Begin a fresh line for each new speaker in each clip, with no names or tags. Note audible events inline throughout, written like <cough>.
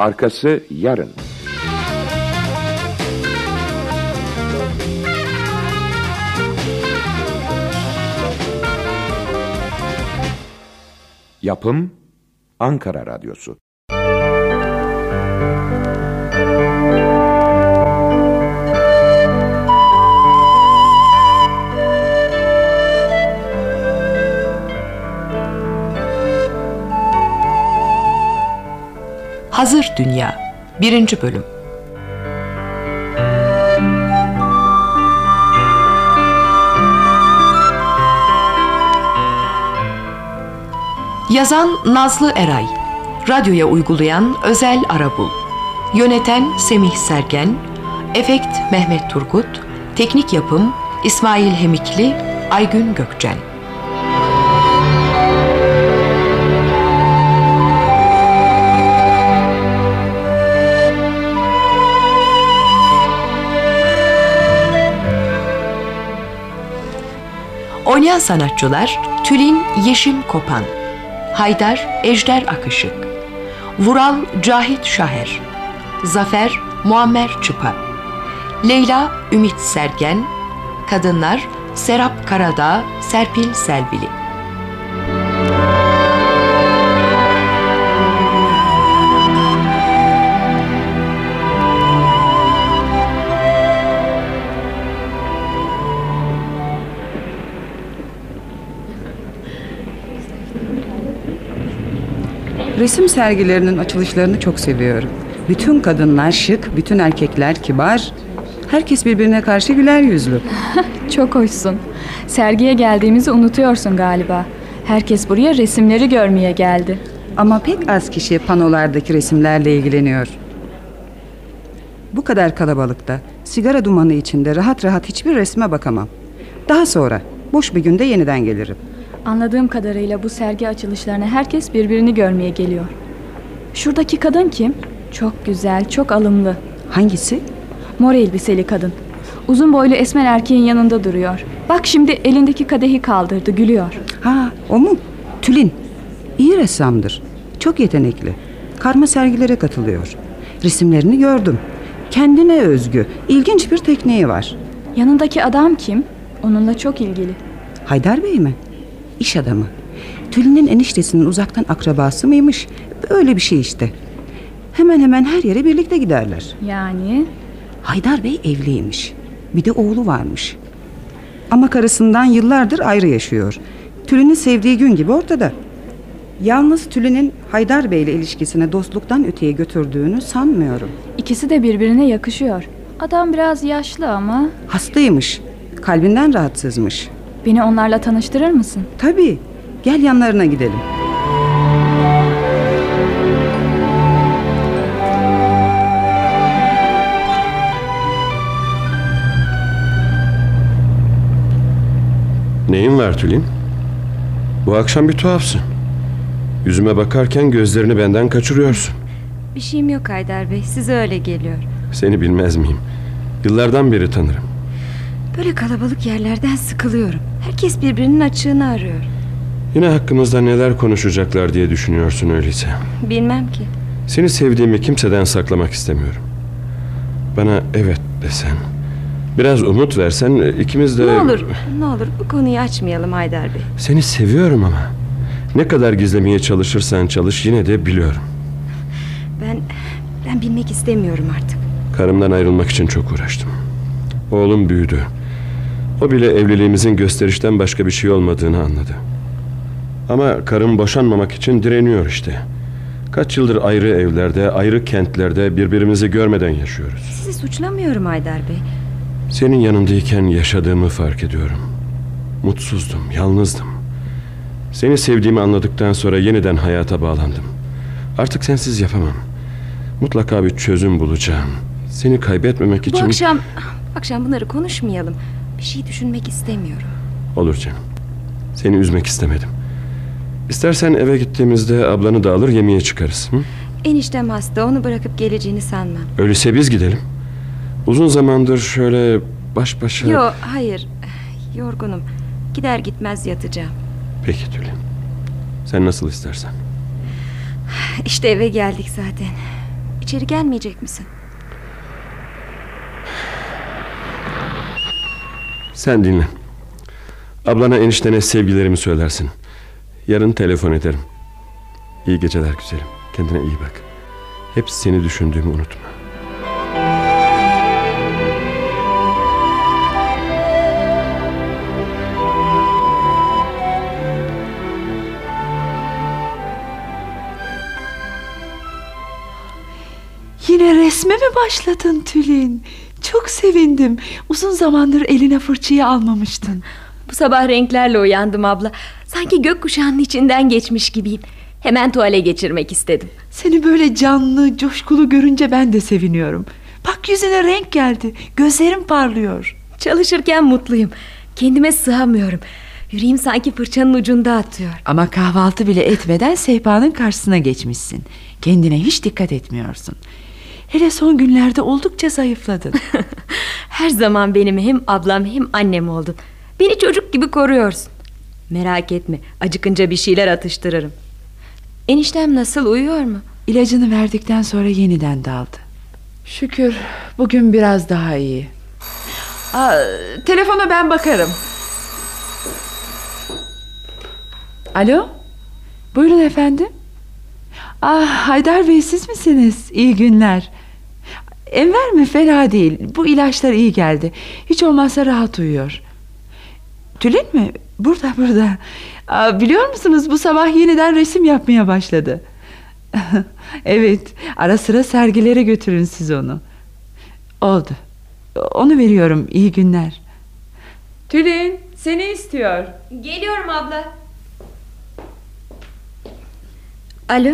Arkası yarın. Yapım Ankara Radyosu
Hazır Dünya 1. Bölüm Yazan Nazlı Eray Radyoya uygulayan Özel Arabul Yöneten Semih Sergen Efekt Mehmet Turgut Teknik yapım İsmail Hemikli Aygün Gökçen Oynayan sanatçılar Tülin Yeşim Kopan Haydar Ejder Akışık Vural Cahit Şaher Zafer Muammer Çıpa Leyla Ümit Sergen Kadınlar Serap Karadağ Serpil Selvili
Resim sergilerinin açılışlarını çok seviyorum. Bütün kadınlar şık, bütün erkekler kibar. Herkes birbirine karşı güler yüzlü. <laughs>
Çok hoşsun. Sergiye geldiğimizi unutuyorsun galiba. Herkes buraya resimleri görmeye geldi.
Ama pek az kişi panolardaki resimlerle ilgileniyor. Bu kadar kalabalıkta, sigara dumanı içinde rahat rahat hiçbir resme bakamam. Daha sonra, boş bir günde yeniden gelirim.
Anladığım kadarıyla bu sergi açılışlarına herkes birbirini görmeye geliyor. Şuradaki kadın kim? Çok güzel, çok alımlı.
Hangisi?
Mor elbiseli kadın. Uzun boylu esmer erkeğin yanında duruyor. Bak şimdi elindeki kadehi kaldırdı, gülüyor.
Ha, o mu? Tülin. İyi ressamdır. Çok yetenekli. Karma sergilere katılıyor. Resimlerini gördüm. Kendine özgü, ilginç bir tekniği var.
Yanındaki adam kim? Onunla çok ilgili.
Haydar Bey mi? İş adamı. Tülin'in eniştesinin uzaktan akrabası mıymış? Böyle bir şey işte. Hemen hemen her yere birlikte giderler.
Yani
Haydar Bey evliymiş. Bir de oğlu varmış. Ama karısından yıllardır ayrı yaşıyor. Tülin'i sevdiği gün gibi ortada. Yalnız Tülin'in Haydar Bey ile ilişkisine dostluktan öteye götürdüğünü sanmıyorum.
ikisi de birbirine yakışıyor. Adam biraz yaşlı ama
Hastaymış. Kalbinden rahatsızmış.
Beni onlarla tanıştırır mısın?
Tabii. Gel yanlarına gidelim.
Neyin var Tülin? Bu akşam bir tuhafsın. Yüzüme bakarken gözlerini benden kaçırıyorsun.
Bir şeyim yok Haydar Bey. Size öyle geliyor.
Seni bilmez miyim? Yıllardan beri tanırım.
Böyle kalabalık yerlerden sıkılıyorum. Herkes birbirinin açığını arıyor.
Yine hakkımızda neler konuşacaklar diye düşünüyorsun öyleyse.
Bilmem ki.
Seni sevdiğimi kimseden saklamak istemiyorum. Bana evet desen. Biraz umut versen ikimiz de...
Ne olur, ne olur bu konuyu açmayalım Haydar Bey.
Seni seviyorum ama. Ne kadar gizlemeye çalışırsan çalış yine de biliyorum.
Ben, ben bilmek istemiyorum artık.
Karımdan ayrılmak için çok uğraştım. Oğlum büyüdü. O bile evliliğimizin gösterişten başka bir şey olmadığını anladı. Ama karım boşanmamak için direniyor işte. Kaç yıldır ayrı evlerde, ayrı kentlerde birbirimizi görmeden yaşıyoruz.
Sizi suçlamıyorum Haydar Bey.
Senin yanındayken yaşadığımı fark ediyorum. Mutsuzdum, yalnızdım. Seni sevdiğimi anladıktan sonra yeniden hayata bağlandım. Artık sensiz yapamam. Mutlaka bir çözüm bulacağım. Seni kaybetmemek
Bu
için...
akşam, bu akşam bunları konuşmayalım. Bir şey düşünmek istemiyorum.
Olur canım. Seni üzmek istemedim. İstersen eve gittiğimizde ablanı da alır yemeğe çıkarız. Hı?
Eniştem hasta, onu bırakıp geleceğini sanmam.
Öyleyse biz gidelim. Uzun zamandır şöyle baş başa...
Yo, hayır. Yorgunum. Gider gitmez yatacağım.
Peki Tülin. Sen nasıl istersen.
İşte eve geldik zaten. içeri gelmeyecek misin?
Sen dinle. Ablana eniştene sevgilerimi söylersin. Yarın telefon ederim. İyi geceler güzelim. Kendine iyi bak. Hep seni düşündüğümü unutma.
Yine resme mi başladın Tülin? Çok sevindim. Uzun zamandır eline fırçayı almamıştın.
Bu sabah renklerle uyandım abla. Sanki gökkuşağının içinden geçmiş gibiyim. Hemen tuvale geçirmek istedim.
Seni böyle canlı, coşkulu görünce ben de seviniyorum. Bak yüzüne renk geldi. Gözlerim parlıyor.
Çalışırken mutluyum. Kendime sığamıyorum. Yüreğim sanki fırçanın ucunda atıyor.
Ama kahvaltı bile etmeden sehpanın karşısına geçmişsin. Kendine hiç dikkat etmiyorsun. Hele son günlerde oldukça zayıfladın. <laughs>
Her zaman benim hem ablam hem annem oldun. Beni çocuk gibi koruyorsun. Merak etme. Acıkınca bir şeyler atıştırırım. Eniştem nasıl uyuyor mu?
İlacını verdikten sonra yeniden daldı. Şükür bugün biraz daha iyi. Aa, telefona ben bakarım. Alo? Buyurun efendim. Ah Haydar Bey siz misiniz? İyi günler. Enver mi? Fena değil. Bu ilaçlar iyi geldi. Hiç olmazsa rahat uyuyor. Tülin mi? Burada burada. Aa, biliyor musunuz bu sabah yeniden resim yapmaya başladı. <laughs> evet ara sıra sergilere götürün siz onu. Oldu. Onu veriyorum iyi günler. Tülin seni istiyor.
Geliyorum abla. Alo.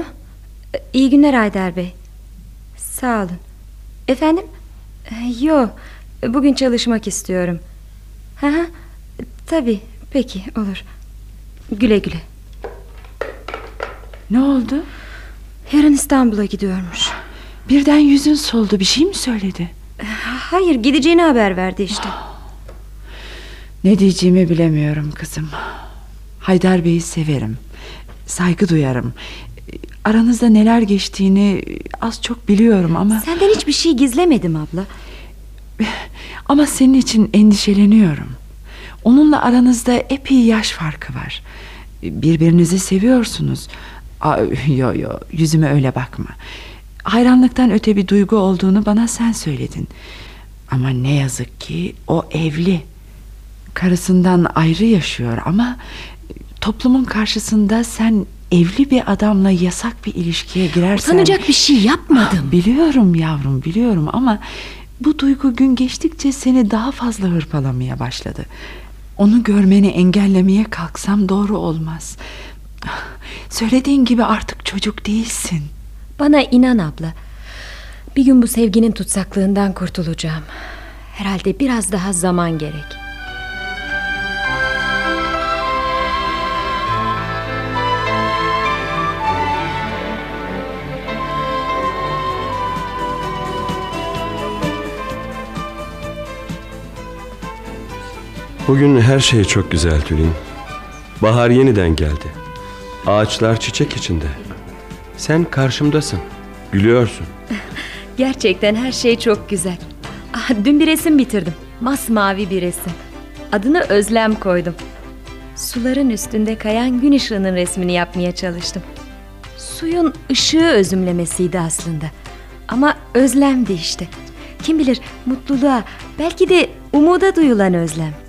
İyi günler Haydar Bey. Sağ olun. Efendim? Yok. Bugün çalışmak istiyorum. Hı hı. Tabii. Peki olur. Güle güle.
Ne oldu?
Yarın İstanbul'a gidiyormuş.
Birden yüzün soldu bir şey mi söyledi?
Hayır gideceğini haber verdi işte.
Ne diyeceğimi bilemiyorum kızım. Haydar Bey'i severim. Saygı duyarım. Aranızda neler geçtiğini az çok biliyorum ama...
Senden hiçbir şey gizlemedim abla. <laughs>
Ama senin için endişeleniyorum. Onunla aranızda epey yaş farkı var. Birbirinizi seviyorsunuz. Aa, <laughs> yo yo yüzüme öyle bakma. Hayranlıktan öte bir duygu olduğunu bana sen söyledin. Ama ne yazık ki o evli. Karısından ayrı yaşıyor ama toplumun karşısında sen evli bir adamla yasak bir ilişkiye girersen...
Utanacak bir şey yapmadım.
Biliyorum yavrum biliyorum ama bu duygu gün geçtikçe seni daha fazla hırpalamaya başladı. Onu görmeni engellemeye kalksam doğru olmaz. Söylediğin gibi artık çocuk değilsin.
Bana inan abla. Bir gün bu sevginin tutsaklığından kurtulacağım. Herhalde biraz daha zaman gerek.
Bugün her şey çok güzel Tülin. Bahar yeniden geldi. Ağaçlar çiçek içinde. Sen karşımdasın. Gülüyorsun. <laughs>
Gerçekten her şey çok güzel. Ah, dün bir resim bitirdim. Masmavi bir resim. Adını Özlem koydum. Suların üstünde kayan gün ışığının resmini yapmaya çalıştım. Suyun ışığı özümlemesiydi aslında. Ama özlemdi işte. Kim bilir mutluluğa, belki de umuda duyulan özlem.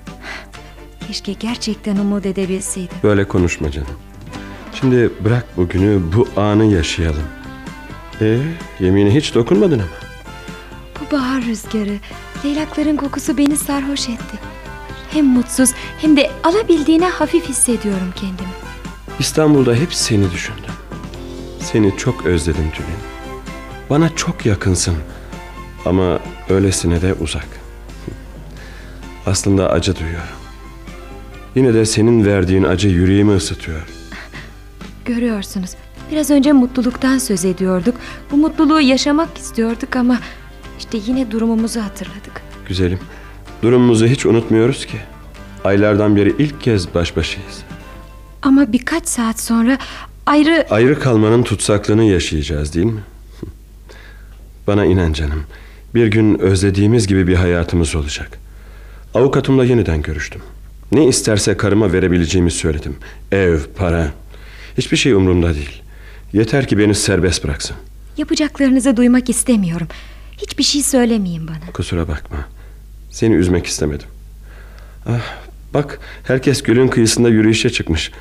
Keşke gerçekten umut edebilseydim.
Böyle konuşma canım. Şimdi bırak bugünü bu anı yaşayalım. E, yemine hiç dokunmadın ama.
Bu bahar rüzgarı, leylakların kokusu beni sarhoş etti. Hem mutsuz hem de alabildiğine hafif hissediyorum kendimi.
İstanbul'da hep seni düşündüm. Seni çok özledim Tülin. Bana çok yakınsın. Ama öylesine de uzak. <laughs> Aslında acı duyuyorum. Yine de senin verdiğin acı yüreğimi ısıtıyor.
Görüyorsunuz. Biraz önce mutluluktan söz ediyorduk. Bu mutluluğu yaşamak istiyorduk ama işte yine durumumuzu hatırladık.
Güzelim. Durumumuzu hiç unutmuyoruz ki. Aylardan beri ilk kez baş başayız.
Ama birkaç saat sonra ayrı...
Ayrı kalmanın tutsaklığını yaşayacağız değil mi? Bana inan canım. Bir gün özlediğimiz gibi bir hayatımız olacak. Avukatımla yeniden görüştüm. Ne isterse karıma verebileceğimi söyledim. Ev, para. Hiçbir şey umurumda değil. Yeter ki beni serbest bıraksın.
Yapacaklarınızı duymak istemiyorum. Hiçbir şey söylemeyin bana.
Kusura bakma. Seni üzmek istemedim. Ah, bak herkes gölün kıyısında yürüyüşe çıkmış.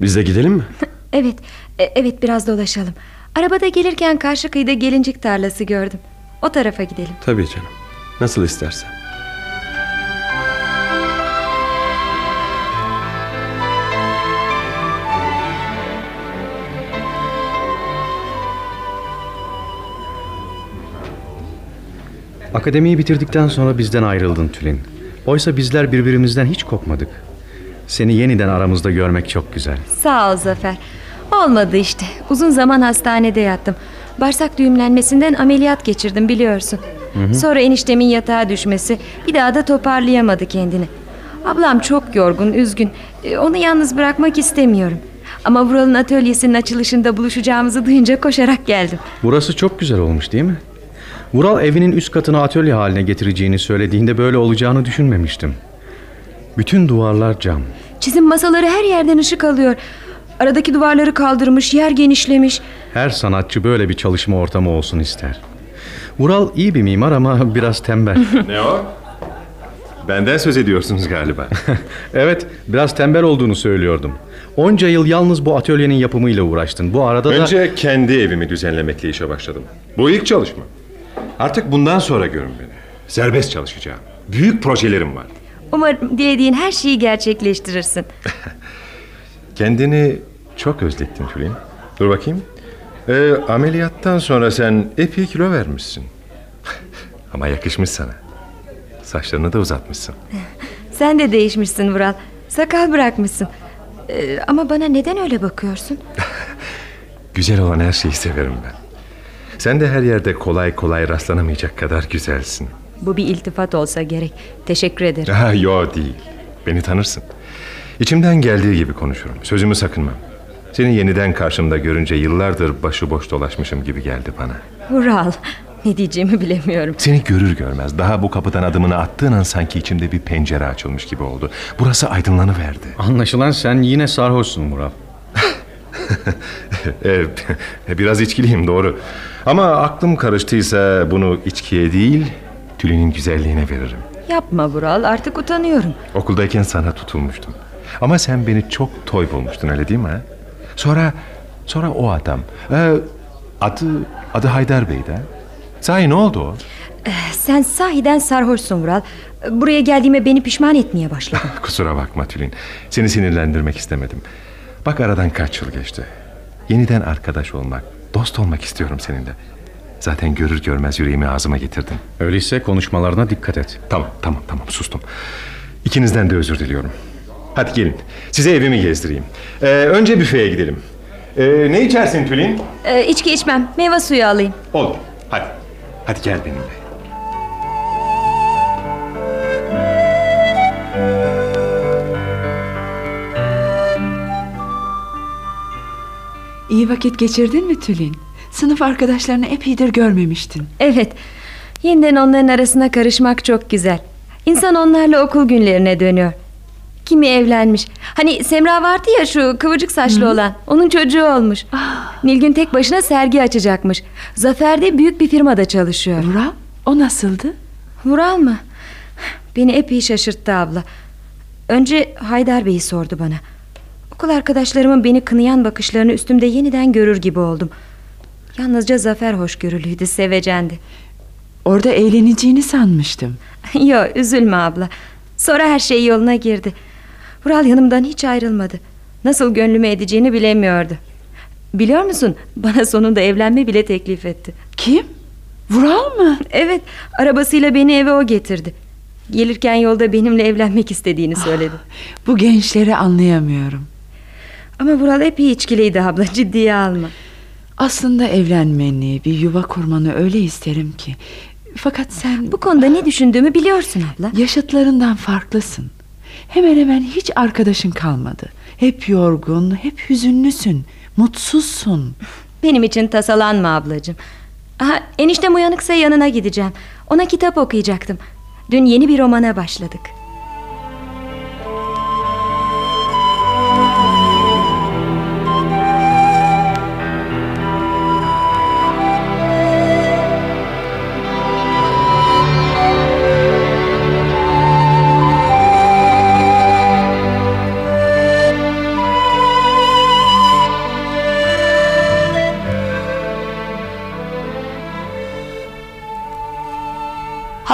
Biz de gidelim mi? <laughs>
Evet, e- evet biraz dolaşalım. Arabada gelirken karşı kıyıda gelincik tarlası gördüm. O tarafa gidelim.
Tabii canım. Nasıl istersen.
Akademiyi bitirdikten sonra bizden ayrıldın Tülin. Oysa bizler birbirimizden hiç kopmadık. Seni yeniden aramızda görmek çok güzel.
Sağ ol Zafer. Olmadı işte. Uzun zaman hastanede yattım. Bağırsak düğümlenmesinden ameliyat geçirdim biliyorsun. Sonra eniştemin yatağa düşmesi bir daha da toparlayamadı kendini. Ablam çok yorgun, üzgün. E, Onu yalnız bırakmak istemiyorum. Ama Vural'ın atölyesinin açılışında buluşacağımızı duyunca koşarak geldim.
Burası çok güzel olmuş değil mi? Vural evinin üst katını atölye haline getireceğini söylediğinde böyle olacağını düşünmemiştim. Bütün duvarlar cam.
Çizim masaları her yerden ışık alıyor. Aradaki duvarları kaldırmış, yer genişlemiş.
Her sanatçı böyle bir çalışma ortamı olsun ister. Vural iyi bir mimar ama <laughs> biraz tembel. <laughs>
Ne o? Benden söz ediyorsunuz galiba. <laughs>
evet, biraz tembel olduğunu söylüyordum. Onca yıl yalnız bu atölyenin yapımıyla uğraştın. Bu arada da...
Önce kendi evimi düzenlemekle işe başladım. Bu ilk çalışma. Artık bundan sonra görün beni. Serbest çalışacağım. Büyük projelerim var.
Umarım dilediğin her şeyi gerçekleştirirsin. <laughs>
Kendini çok özlettin Tülin. Dur bakayım. Ee, ameliyattan sonra sen epey kilo vermişsin. <laughs> Ama yakışmış sana. Saçlarını da uzatmışsın. <laughs>
Sen de değişmişsin Vural. Sakal bırakmışsın. Ee, ama bana neden öyle bakıyorsun?
Güzel olan her şeyi severim ben. Sen de her yerde kolay kolay rastlanamayacak kadar güzelsin.
Bu bir iltifat olsa gerek. Teşekkür ederim.
Ha, yo değil. Beni tanırsın. İçimden geldiği gibi konuşurum. Sözümü sakınmam. Seni yeniden karşımda görünce yıllardır başıboş dolaşmışım gibi geldi bana.
Vural. Ne diyeceğimi bilemiyorum.
Seni görür görmez daha bu kapıdan adımını attığın an sanki içimde bir pencere açılmış gibi oldu. Burası aydınlanıverdi.
Anlaşılan sen yine sarhoşsun Murat. <laughs>
Evet, biraz içkiliyim doğru. Ama aklım karıştıysa bunu içkiye değil, Tülin'in güzelliğine veririm.
Yapma Vural artık utanıyorum.
Okuldayken sana tutulmuştum. Ama sen beni çok toy bulmuştun öyle değil mi? Sonra sonra o adam. Ee, adı adı Haydar Bey'di. ha? Sahi ne oldu o?
Eh, Sen sahiden sarhoşsun Vural. Buraya geldiğime beni pişman etmeye başladın. <laughs>
Kusura bakma Tülin. Seni sinirlendirmek istemedim. Bak aradan kaç yıl geçti. Yeniden arkadaş olmak, dost olmak istiyorum seninle. Zaten görür görmez yüreğimi ağzıma getirdin.
Öyleyse konuşmalarına dikkat et.
Tamam, tamam, tamam sustum. İkinizden de özür diliyorum. Hadi gelin, size evimi gezdireyim. Ee, önce büfeye gidelim. Ee, ne içersin Tülin?
Ee, içki içmem. Meyve suyu alayım.
Olur, hadi. Hadi gel benimle.
İyi vakit geçirdin mi Tülin? Sınıf arkadaşlarını epeydir görmemiştin.
Evet. Yeniden onların arasına karışmak çok güzel. İnsan onlarla okul günlerine dönüyor. Kimi evlenmiş. Hani Semra vardı ya şu kıvırcık saçlı olan. Onun çocuğu olmuş. Nilgün tek başına sergi açacakmış. Zafer de büyük bir firmada çalışıyor.
Vural, o nasıldı?
Vural mı? Beni epey şaşırttı abla. Önce Haydar Bey'i sordu bana. Okul arkadaşlarımın beni kınayan bakışlarını üstümde yeniden görür gibi oldum. Yalnızca Zafer hoşgörülüydü, sevecendi.
Orada eğleneceğini sanmıştım. <laughs>
Yo, üzülme abla. Sonra her şey yoluna girdi. Vural yanımdan hiç ayrılmadı. Nasıl gönlüme edeceğini bilemiyordu. Biliyor musun? Bana sonunda evlenme bile teklif etti.
Kim? Vural mı? <laughs>
Evet, arabasıyla beni eve o getirdi. Gelirken yolda benimle evlenmek istediğini söyledi.
Bu gençleri anlayamıyorum.
Ama Vural epey içkiliydi abla, <laughs> ciddiye alma.
Aslında evlenmeni, bir yuva kurmanı öyle isterim ki. Fakat sen
Bu konuda ne düşündüğümü biliyorsun abla.
yaşıtlarından farklısın. Hemen hemen hiç arkadaşın kalmadı. Hep yorgun, hep hüzünlüsün, mutsuzsun.
Benim için tasalanma ablacığım. Aha, eniştem uyanıksa yanına gideceğim. Ona kitap okuyacaktım. Dün yeni bir romana başladık.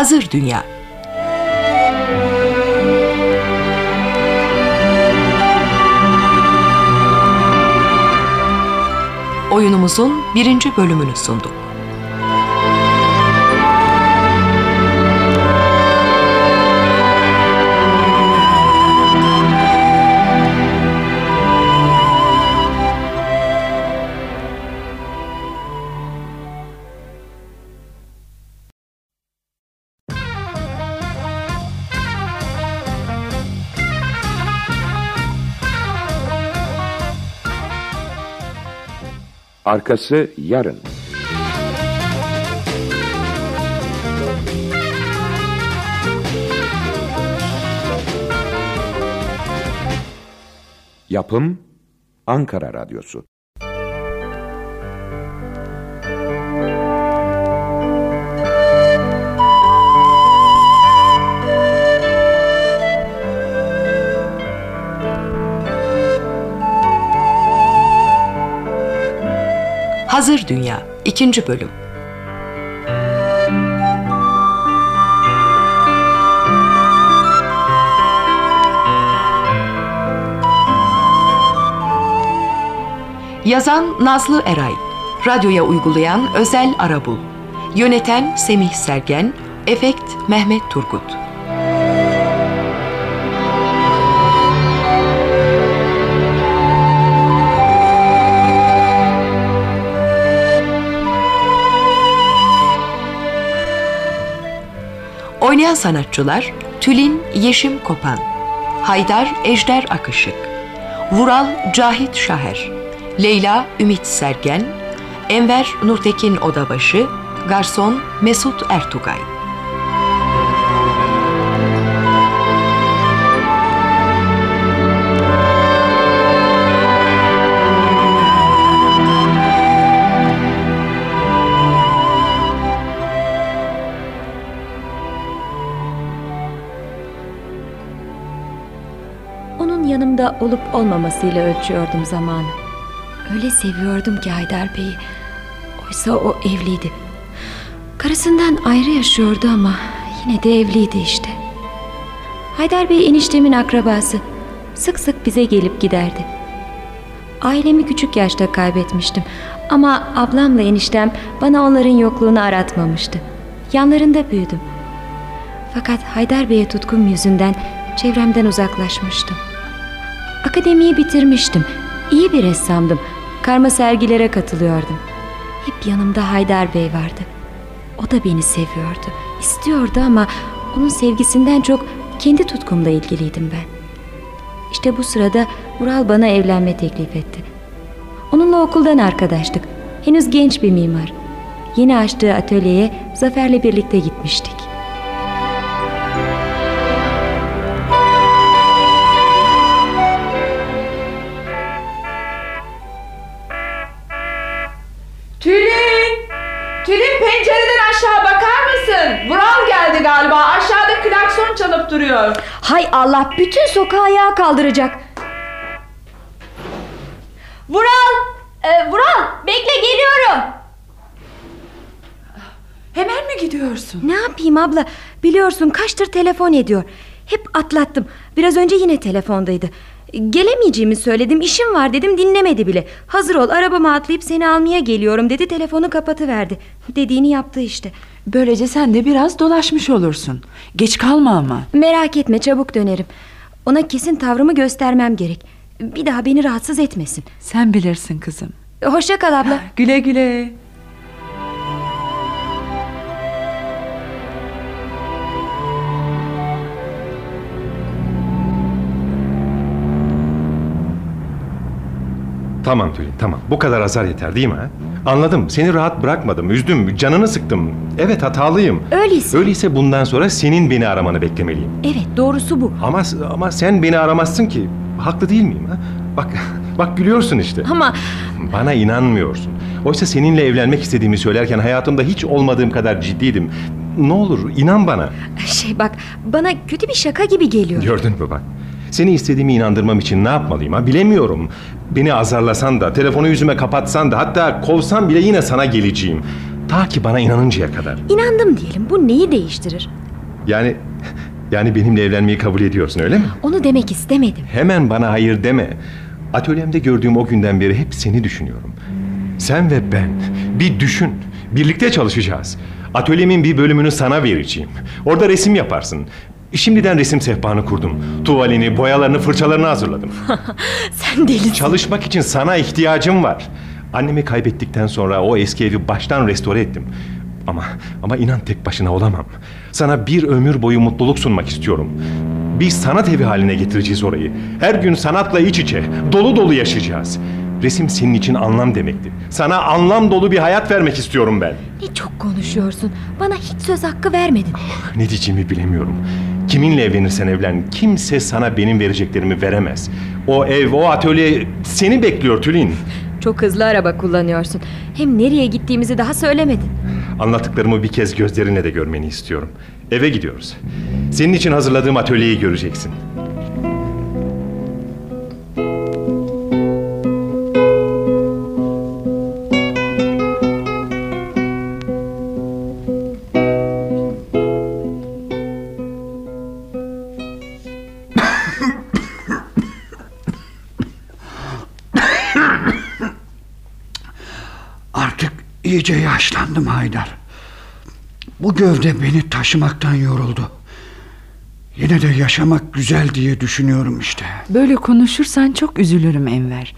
Hazır Dünya Oyunumuzun birinci bölümünü sunduk.
Arkası yarın. Yapım Ankara Radyosu.
Hazır Dünya 2. Bölüm Yazan Nazlı Eray Radyoya uygulayan Özel Arabul Yöneten Semih Sergen Efekt Mehmet Turgut Oynayan sanatçılar Tülin Yeşim Kopan, Haydar Ejder Akışık, Vural Cahit Şaher, Leyla Ümit Sergen, Enver Nurtekin Odabaşı, Garson Mesut Ertugay.
Onun yanımda olup olmamasıyla ölçüyordum zamanı. Öyle seviyordum ki Haydar Bey'i. Oysa o evliydi. Karısından ayrı yaşıyordu ama yine de evliydi işte. Haydar Bey eniştemin akrabası. Sık sık bize gelip giderdi. Ailemi küçük yaşta kaybetmiştim. Ama ablamla eniştem bana onların yokluğunu aratmamıştı. Yanlarında büyüdüm. Fakat Haydar Bey'e tutkum yüzünden çevremden uzaklaşmıştım. Akademiyi bitirmiştim. İyi bir ressamdım. Karma sergilere katılıyordum. Hep yanımda Haydar Bey vardı. O da beni seviyordu. İstiyordu ama onun sevgisinden çok kendi tutkumla ilgiliydim ben. İşte bu sırada Vural bana evlenme teklif etti. Onunla okuldan arkadaştık. Henüz genç bir mimar. Yeni açtığı atölyeye Zafer'le birlikte gitmiştik. Allah bütün sokağı ayağa kaldıracak. Vural! Ee, Vural bekle geliyorum.
Hemen mi gidiyorsun?
Ne yapayım abla? Biliyorsun kaçtır telefon ediyor. Hep atlattım. Biraz önce yine telefondaydı. Gelemeyeceğimi söyledim. işim var dedim dinlemedi bile. Hazır ol arabama atlayıp seni almaya geliyorum dedi. Telefonu kapatıverdi. Dediğini yaptı işte.
Böylece sen de biraz dolaşmış olursun. Geç kalma ama.
Merak etme çabuk dönerim. Ona kesin tavrımı göstermem gerek. Bir daha beni rahatsız etmesin.
Sen bilirsin kızım.
Hoşça kal abla. <laughs>
Güle güle.
Tamam Tülin tamam. Bu kadar azar yeter değil mi? ha? Anladım. Seni rahat bırakmadım. Üzdüm. Canını sıktım. Evet hatalıyım.
Öyleyse.
Öyleyse bundan sonra senin beni aramanı beklemeliyim.
Evet doğrusu bu.
Ama ama sen beni aramazsın ki. Haklı değil miyim ha? Bak <laughs> bak gülüyorsun işte.
Ama
Bana inanmıyorsun. Oysa seninle evlenmek istediğimi söylerken hayatımda hiç olmadığım kadar ciddiydim. Ne olur inan bana.
şey bak bana kötü bir şaka gibi geliyor.
Gördün mü bak. Seni istediğimi inandırmam için ne yapmalıyım ha bilemiyorum. Beni azarlasan da, telefonu yüzüme kapatsan da, hatta kovsan bile yine sana geleceğim. Ta ki bana inanıncaya kadar.
İnandım diyelim bu neyi değiştirir?
Yani yani benimle evlenmeyi kabul ediyorsun öyle mi?
Onu demek istemedim.
Hemen bana hayır deme. Atölyemde gördüğüm o günden beri hep seni düşünüyorum. Sen ve ben. Bir düşün. Birlikte çalışacağız. Atölyemin bir bölümünü sana vereceğim. Orada resim yaparsın. Şimdiden resim sehpanı kurdum. Tuvalini, boyalarını, fırçalarını hazırladım. <laughs>
Sen delisin.
Çalışmak için sana ihtiyacım var. Annemi kaybettikten sonra o eski evi baştan restore ettim. Ama ama inan tek başına olamam. Sana bir ömür boyu mutluluk sunmak istiyorum. Bir sanat evi haline getireceğiz orayı. Her gün sanatla iç içe, dolu dolu yaşayacağız. Resim senin için anlam demekti. Sana anlam dolu bir hayat vermek istiyorum ben.
Ne çok konuşuyorsun. Bana hiç söz hakkı vermedin.
Ne diyeceğimi bilemiyorum. Kiminle evlenirsen evlen, kimse sana benim vereceklerimi veremez. O ev, o atölye seni bekliyor Tülin.
Çok hızlı araba kullanıyorsun. Hem nereye gittiğimizi daha söylemedin.
Anlattıklarımı bir kez gözlerinle de görmeni istiyorum. Eve gidiyoruz. Senin için hazırladığım atölyeyi göreceksin.
İyice yaşlandım Haydar. Bu gövde beni taşımaktan yoruldu. Yine de yaşamak güzel diye düşünüyorum işte.
Böyle konuşursan çok üzülürüm Enver.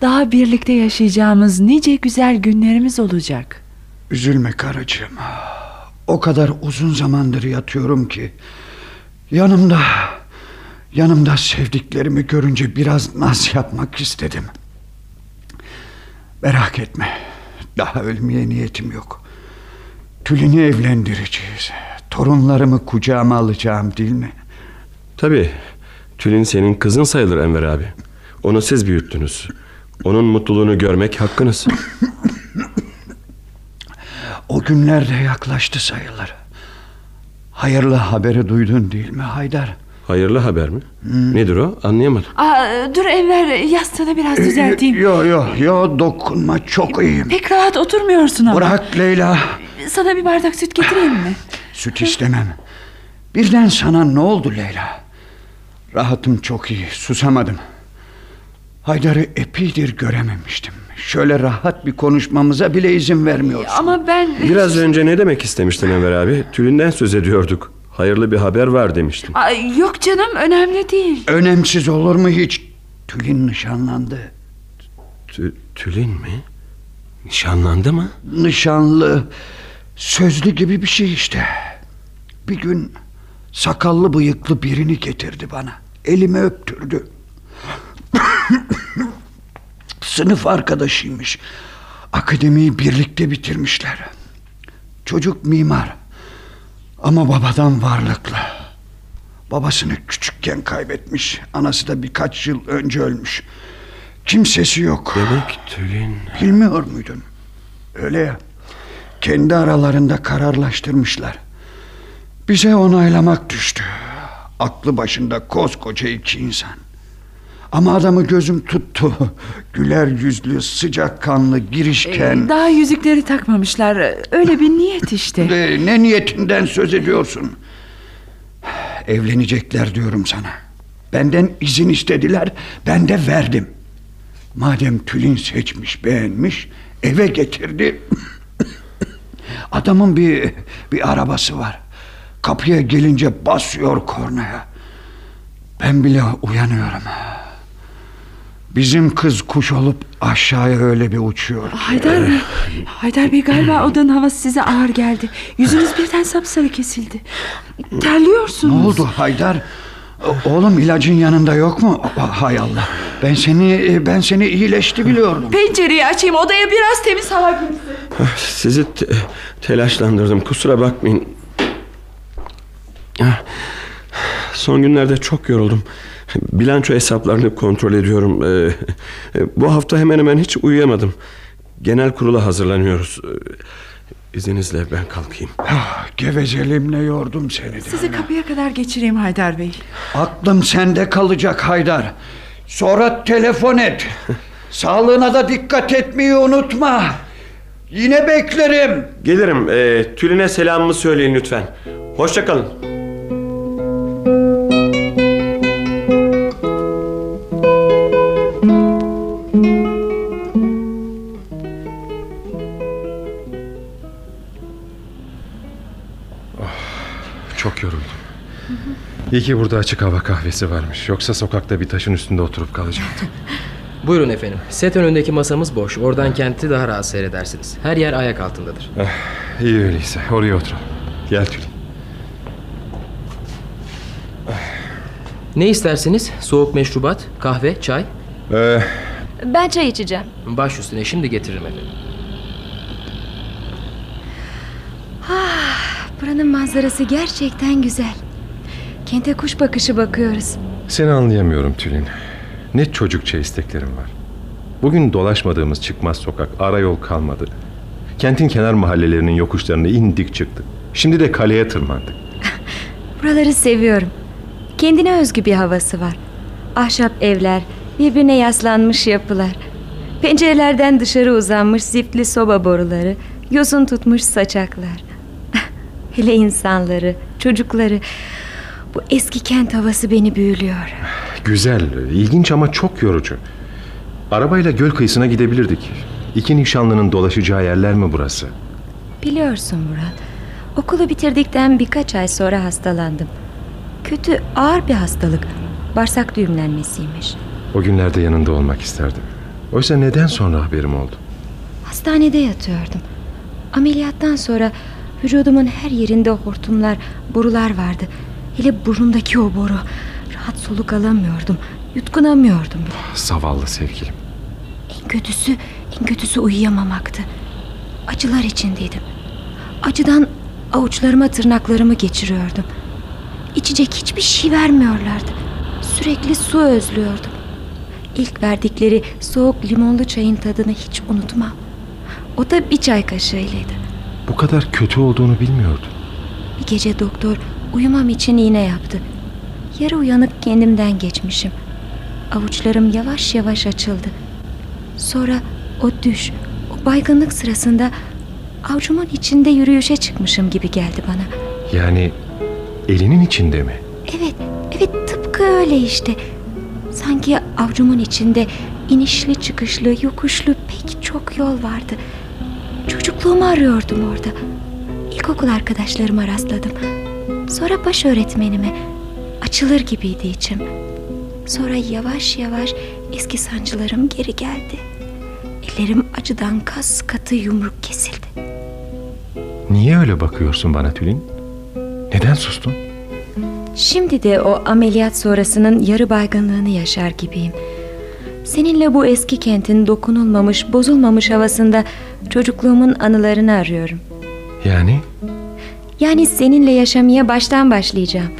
Daha birlikte yaşayacağımız nice güzel günlerimiz olacak.
Üzülme karıcığım. O kadar uzun zamandır yatıyorum ki yanımda yanımda sevdiklerimi görünce biraz naz yapmak istedim. Merak etme. Daha ölmeye niyetim yok. Tülin'i evlendireceğiz. Torunlarımı kucağıma alacağım değil mi?
Tabii. Tülin senin kızın sayılır Enver abi. Onu siz büyüttünüz. Onun mutluluğunu görmek hakkınız.
O günler de yaklaştı sayılır. Hayırlı haberi duydun değil mi Haydar?
Hayırlı haber mi? Nedir o? Anlayamadım.
Aa, dur Enver yastığını biraz düzelteyim.
Yo yo yo dokunma çok iyiyim.
Pek rahat oturmuyorsun ama.
Bırak Leyla.
Sana bir bardak süt getireyim mi?
Süt istemem. Birden sana ne oldu Leyla? Rahatım çok iyi susamadım. Haydar'ı epeydir görememiştim. Şöyle rahat bir konuşmamıza bile izin vermiyorsun.
Ama ben...
Biraz önce ne demek istemiştin Enver abi? Tülin'den söz ediyorduk. Hayırlı bir haber var demiştin.
Aa, yok canım önemli değil.
Önemsiz olur mu hiç? Tülin nişanlandı.
Tü- Tülin mi? Nişanlandı mı?
Nişanlı, sözlü gibi bir şey işte. Bir gün sakallı bıyıklı birini getirdi bana. Elimi öptürdü. <coughs> Sınıf arkadaşıymış. Akademiyi birlikte bitirmişler. Çocuk mimar. Ama babadan varlıklı. Babasını küçükken kaybetmiş. Anası da birkaç yıl önce ölmüş. Kimsesi yok.
Demek Tülin...
Bilmiyor muydun? Öyle ya. Kendi aralarında kararlaştırmışlar. Bize onaylamak düştü. Aklı başında koskoca iki insan. Ama adamı gözüm tuttu. <laughs> Güler yüzlü, sıcakkanlı, girişken.
Ee, daha yüzükleri takmamışlar. Öyle bir niyet işte.
Ee, ne niyetinden söz ediyorsun? Evlenecekler diyorum sana. Benden izin istediler, ben de verdim. Madem Tülin seçmiş, beğenmiş, eve getirdi. <coughs> Adamın bir bir arabası var. Kapıya gelince basıyor kornaya. Ben bile uyanıyorum. Bizim kız kuş olup aşağıya öyle bir uçuyor.
Haydar Bey, Haydar Bey galiba odanın havası size ağır geldi. Yüzünüz birden sapsarı kesildi. Terliyorsunuz.
Ne oldu Haydar? Oğlum ilacın yanında yok mu? Hay Allah. Ben seni ben seni iyileşti biliyordum.
Pencereyi açayım odaya biraz temiz hava girsin.
Sizi te- telaşlandırdım kusura bakmayın. Ah, Son günlerde çok yoruldum. Bilanço hesaplarını kontrol ediyorum. Ee, e, Bu hafta hemen hemen hiç uyuyamadım. Genel kurula hazırlanıyoruz. Ee, İzninizle ben kalkayım.
Ah, Gevezeliğimle yordum seni. de.
Sizi kapıya kadar geçireyim Haydar Bey.
Aklım sende kalacak Haydar. Sonra telefon et. <laughs> Sağlığına da dikkat etmeyi unutma. Yine beklerim.
Gelirim. Ee, Tülin'e selamımı söyleyin lütfen. Hoşçakalın.
Çok İyi ki burada açık hava kahvesi varmış. Yoksa sokakta bir taşın üstünde oturup kalacaktım. <laughs>
Buyurun efendim. Set önündeki masamız boş. Oradan kenti daha rahat seyredersiniz. Her yer ayak altındadır.
Ah, iyi öyleyse. Oraya oturalım. Gel Tülin.
Ne isterseniz? Soğuk meşrubat, kahve, çay.
Ee,
Ben çay içeceğim.
Baş üstüne şimdi getiririm efendim.
Buranın manzarası gerçekten güzel. Kente kuş bakışı bakıyoruz.
seni anlayamıyorum Tülin. Ne çocukça isteklerim var. Bugün dolaşmadığımız çıkmaz sokak, ara yol kalmadı. Kentin kenar mahallelerinin yokuşlarını indik çıktık. Şimdi de kaleye tırmandık. <laughs>
Buraları seviyorum. Kendine özgü bir havası var. Ahşap evler, birbirine yaslanmış yapılar. Pencerelerden dışarı uzanmış ziftli soba boruları, yosun tutmuş saçaklar. <laughs> Hele insanları, çocukları. Bu eski kent havası beni büyülüyor.
Güzel, ilginç ama çok yorucu. Arabayla göl kıyısına gidebilirdik. İki nişanlının dolaşacağı yerler mi burası?
Biliyorsun Murat. Okulu bitirdikten birkaç ay sonra hastalandım. Kötü, ağır bir hastalık. Bağırsak düğümlenmesiymiş.
O günlerde yanında olmak isterdim. Oysa neden sonra haberim oldu?
Hastanede yatıyordum. Ameliyattan sonra vücudumun her yerinde hortumlar, borular vardı. Hele burundaki o boru. Rahat soluk alamıyordum. Yutkunamıyordum bile.
Zavallı sevgilim.
En kötüsü, en kötüsü uyuyamamaktı. Acılar içindeydim. Acıdan avuçlarıma tırnaklarımı geçiriyordum. İçecek hiçbir şey vermiyorlardı. Sürekli su özlüyordum. İlk verdikleri soğuk limonlu çayın tadını hiç unutmam. O da bir çay kaşığıylaydı.
Bu kadar kötü olduğunu bilmiyordum.
Bir gece doktor uyumam için iğne yaptı. Yarı uyanık kendimden geçmişim. Avuçlarım yavaş yavaş açıldı. Sonra o düş, o baygınlık sırasında avucumun içinde yürüyüşe çıkmışım gibi geldi bana.
Yani elinin içinde mi?
Evet, evet tıpkı öyle işte. Sanki avucumun içinde inişli çıkışlı, yokuşlu pek çok yol vardı. Çocukluğumu arıyordum orada. İlkokul arkadaşlarıma rastladım. Sonra baş öğretmenime. Açılır gibiydi içim. Sonra yavaş yavaş eski sancılarım geri geldi. Ellerim acıdan kas katı yumruk kesildi.
Niye öyle bakıyorsun bana Tülin? Neden sustun?
Şimdi de o ameliyat sonrasının yarı baygınlığını yaşar gibiyim. Seninle bu eski kentin dokunulmamış, bozulmamış havasında çocukluğumun anılarını arıyorum.
Yani?
Yani seninle yaşamaya baştan başlayacağım.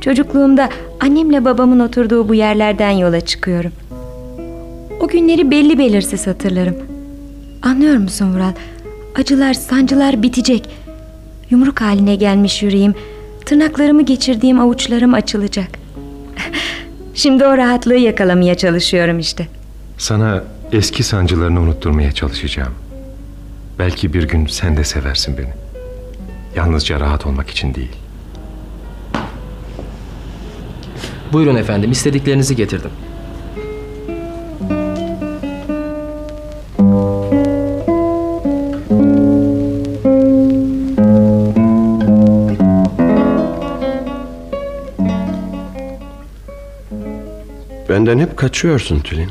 Çocukluğumda annemle babamın oturduğu bu yerlerden yola çıkıyorum. O günleri belli belirsiz hatırlarım. Anlıyor musun Vural? Acılar, sancılar bitecek. Yumruk haline gelmiş yüreğim, tırnaklarımı geçirdiğim avuçlarım açılacak. <laughs> Şimdi o rahatlığı yakalamaya çalışıyorum işte.
Sana eski sancılarını unutturmaya çalışacağım. Belki bir gün sen de seversin beni. Yalnızca rahat olmak için değil.
Buyurun efendim istediklerinizi getirdim.
Benden hep kaçıyorsun Tülin.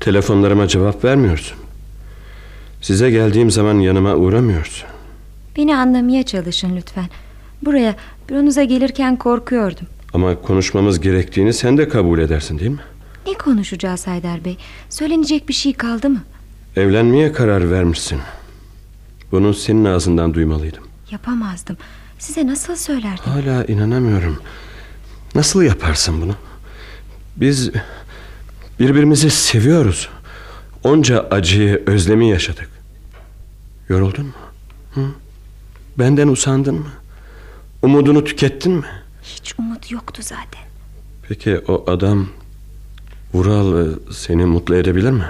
Telefonlarıma cevap vermiyorsun. Size geldiğim zaman yanıma uğramıyorsun.
Beni anlamaya çalışın lütfen. Buraya büronuza gelirken korkuyordum.
Ama konuşmamız gerektiğini sen de kabul edersin değil mi?
Ne konuşacağız Haydar Bey? Söylenecek bir şey kaldı mı?
Evlenmeye karar vermişsin. Bunu senin ağzından duymalıydım.
Yapamazdım. Size nasıl söylerdim?
Hala inanamıyorum. Nasıl yaparsın bunu? Biz birbirimizi seviyoruz. Onca acıyı, özlemi yaşadık. Yoruldun mu? Hı? Benden usandın mı? Umudunu tükettin mi?
Hiç umut yoktu zaten.
Peki o adam Vural e, seni mutlu edebilir mi?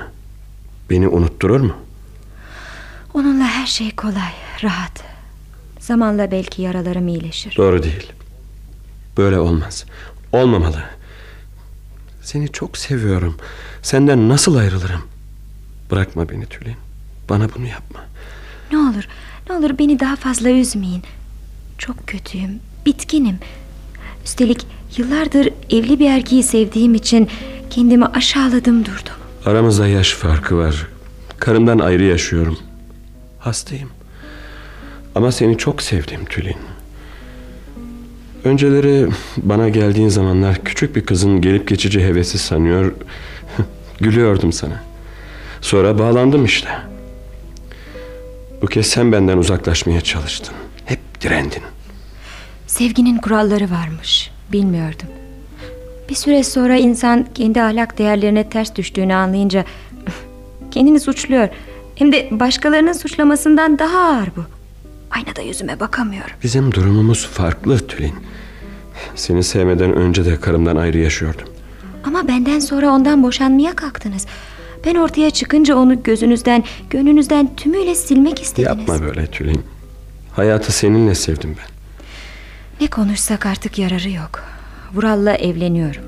Beni unutturur mu?
Onunla her şey kolay, rahat. Zamanla belki yaralarım iyileşir.
Doğru değil. Böyle olmaz. Olmamalı. Seni çok seviyorum. Senden nasıl ayrılırım? Bırakma beni Tülin. Bana bunu yapma.
Ne olur, ne olur beni daha fazla üzmeyin. Çok kötüyüm, bitkinim. Üstelik yıllardır evli bir erkeği sevdiğim için kendimi aşağıladım durdum.
Aramızda yaş farkı var. Karımdan ayrı yaşıyorum. Hastayım. Ama seni çok sevdim Tülin. Önceleri bana geldiğin zamanlar küçük bir kızın gelip geçici hevesi sanıyor. <laughs> Gülüyordum sana. Sonra bağlandım işte. Bu kez sen benden uzaklaşmaya çalıştın. Hep direndin.
Sevginin kuralları varmış. Bilmiyordum. Bir süre sonra insan kendi ahlak değerlerine ters düştüğünü anlayınca <laughs> kendini suçluyor. Hem de başkalarının suçlamasından daha ağır bu. Aynada yüzüme bakamıyorum.
Bizim durumumuz farklı Tülin. Seni sevmeden önce de karımdan ayrı yaşıyordum.
Ama benden sonra ondan boşanmaya kalktınız. Ben ortaya çıkınca onu gözünüzden, gönlünüzden tümüyle silmek istediniz.
Yapma böyle Tülin. Hayatı seninle sevdim ben.
Ne konuşsak artık yararı yok. Vural'la evleniyorum.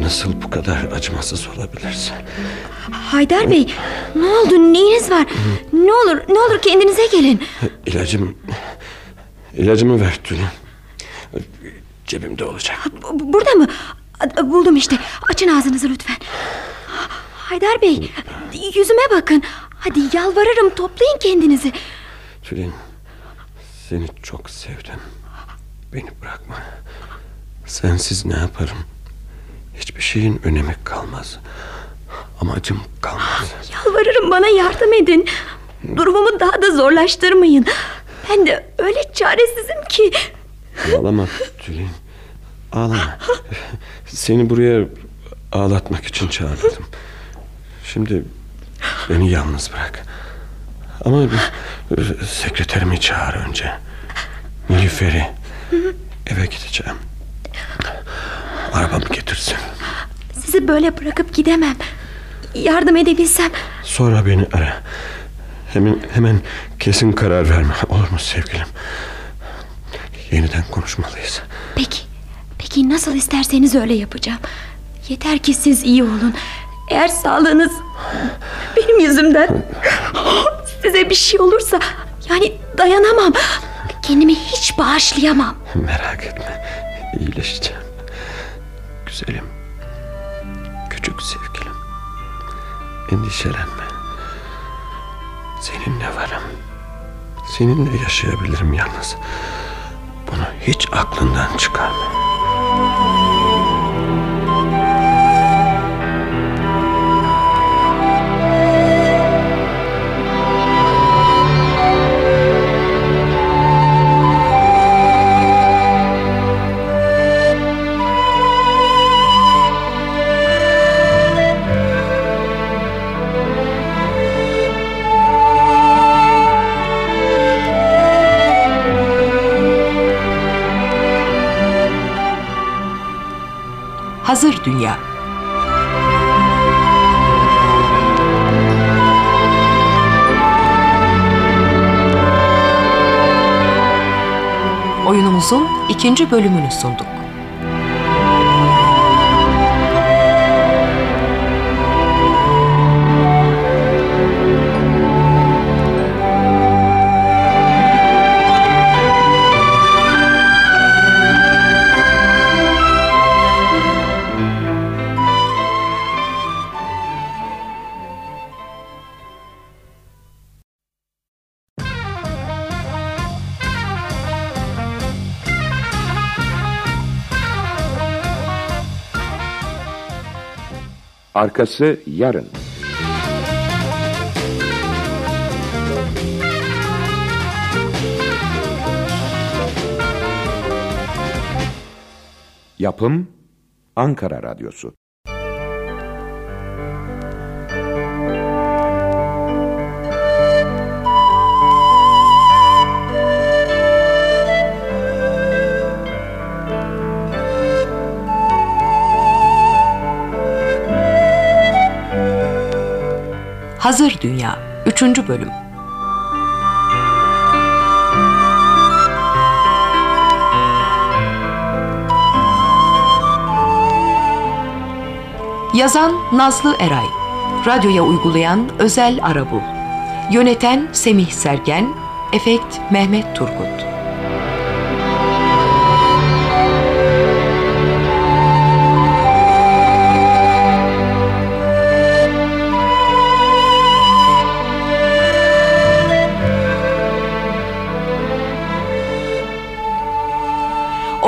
Nasıl bu kadar acımasız olabilirsin?
Haydar Bey, ne oldu? Neyiniz var? Ne olur, ne olur kendinize gelin.
İlacım... İlacımı ver Tülin. Cebimde olacak.
Bu- Burada mı? A- Buldum işte. Açın ağzınızı lütfen. Haydar Bey, yüzüme bakın. Hadi yalvarırım toplayın kendinizi.
Tülin, seni çok sevdim. Beni bırakma. Sensiz ne yaparım? Hiçbir şeyin önemi kalmaz. Amacım kalmaz.
Yalvarırım bana yardım edin. Durumumu daha da zorlaştırmayın. Ben de öyle çaresizim ki.
Ağlama Tülin. Ağlama. Seni buraya ağlatmak için çağırdım. Şimdi beni yalnız bırak. Ama sekreterimi çağır önce. Nilüfer'i. Eve gideceğim. Arabamı getirsin.
Sizi böyle bırakıp gidemem. Yardım edebilsem.
Sonra beni ara. Hemen, hemen kesin karar verme. Olur mu sevgilim? Yeniden konuşmalıyız.
Peki. Peki nasıl isterseniz öyle yapacağım. Yeter ki siz iyi olun. Eğer sağlığınız benim yüzümden size bir şey olursa yani dayanamam. Kendimi hiç bağışlayamam.
Merak etme. İyileşeceğim. Güzelim. Küçük sevgilim. Endişelenme. Seninle varım. Seninle yaşayabilirim yalnız. Bunu hiç aklından çıkarma.
Música Hazır Dünya Oyunumuzun ikinci bölümünü sunduk.
Arkası yarın. Yapım Ankara Radyosu
Hazır Dünya 3. Bölüm Yazan Nazlı Eray Radyoya uygulayan Özel Arabul Yöneten Semih Sergen Efekt Mehmet Turgut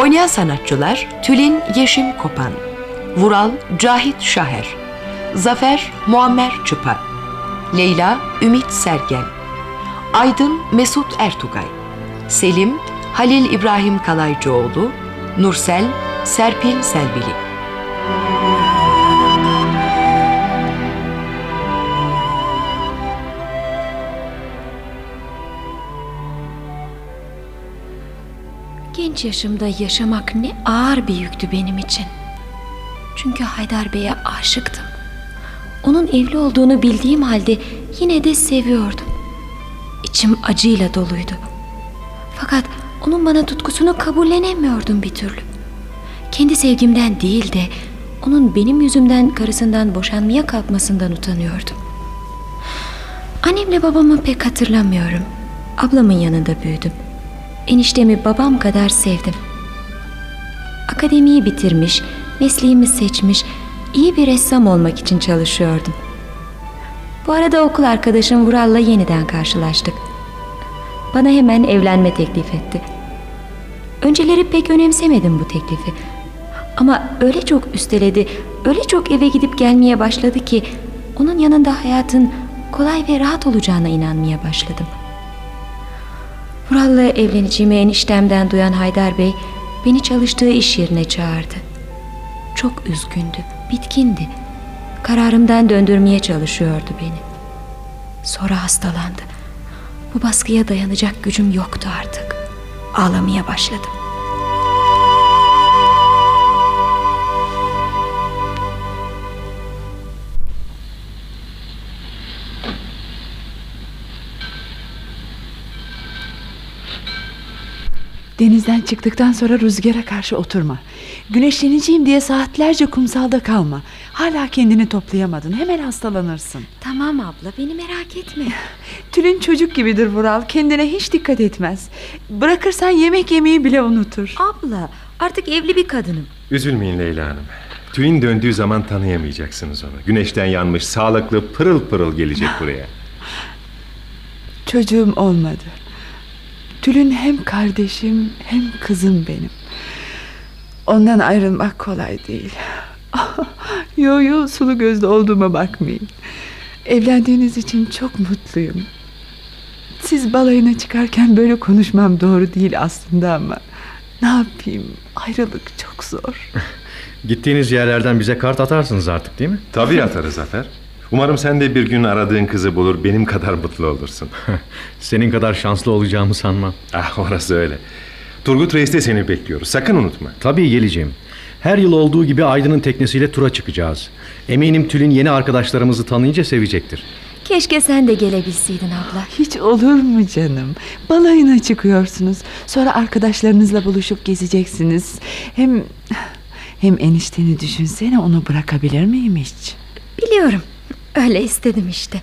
Oynayan sanatçılar Tülin Yeşim Kopan, Vural Cahit Şaher, Zafer Muammer Çıpa, Leyla Ümit Sergen, Aydın Mesut Ertugay, Selim Halil İbrahim Kalaycıoğlu, Nursel Serpil Selvili.
Genç yaşımda yaşamak ne ağır bir yüktü benim için. Çünkü Haydar Bey'e aşıktım. Onun evli olduğunu bildiğim halde yine de seviyordum. İçim acıyla doluydu. Fakat onun bana tutkusunu kabullenemiyordum bir türlü. Kendi sevgimden değil de onun benim yüzümden karısından boşanmaya kalkmasından utanıyordum. Annemle babamı pek hatırlamıyorum. Ablamın yanında büyüdüm. Eniştemi babam kadar sevdim. Akademiyi bitirmiş, mesleğimi seçmiş, iyi bir ressam olmak için çalışıyordum. Bu arada okul arkadaşım Vural'la yeniden karşılaştık. Bana hemen evlenme teklif etti. Önceleri pek önemsemedim bu teklifi. Ama öyle çok üsteledi, öyle çok eve gidip gelmeye başladı ki onun yanında hayatın kolay ve rahat olacağına inanmaya başladım. Vural'la evleneceğimi eniştemden duyan Haydar Bey beni çalıştığı iş yerine çağırdı. Çok üzgündü, bitkindi. Kararımdan döndürmeye çalışıyordu beni. Sonra hastalandı. Bu baskıya dayanacak gücüm yoktu artık. Ağlamaya başladım.
Denizden çıktıktan sonra rüzgara karşı oturma. Güneşleneceğim diye saatlerce kumsalda kalma. Hala kendini toplayamadın. Hemen hastalanırsın.
Tamam abla beni merak etme. <laughs>
Tülin çocuk gibidir Vural. Kendine hiç dikkat etmez. Bırakırsan yemek yemeyi bile unutur.
Abla artık evli bir kadınım.
Üzülmeyin Leyla Hanım. Tüyün döndüğü zaman tanıyamayacaksınız onu. Güneşten yanmış, sağlıklı, pırıl pırıl gelecek buraya. <laughs>
Çocuğum olmadı. Tülin hem kardeşim hem kızım benim. Ondan ayrılmak kolay değil. <laughs> yo yo sulu gözlü olduğuma bakmayın. Evlendiğiniz için çok mutluyum. Siz balayına çıkarken böyle konuşmam doğru değil aslında ama... ...ne yapayım ayrılık çok zor. <laughs>
Gittiğiniz yerlerden bize kart atarsınız artık değil mi?
Tabii atarız Zafer. Umarım sen de bir gün aradığın kızı bulur benim kadar mutlu olursun. <laughs>
Senin kadar şanslı olacağımı sanmam.
Ah orası öyle. Turgut Reis de seni bekliyoruz. Sakın unutma.
Tabii geleceğim. Her yıl olduğu gibi Aydın'ın teknesiyle tura çıkacağız. Eminim Tülin yeni arkadaşlarımızı tanıyınca sevecektir.
Keşke sen de gelebilseydin abla.
Hiç olur mu canım? Balayına çıkıyorsunuz. Sonra arkadaşlarınızla buluşup gezeceksiniz. Hem hem enişteni düşünsene onu bırakabilir miyim hiç?
Biliyorum. Öyle istedim işte.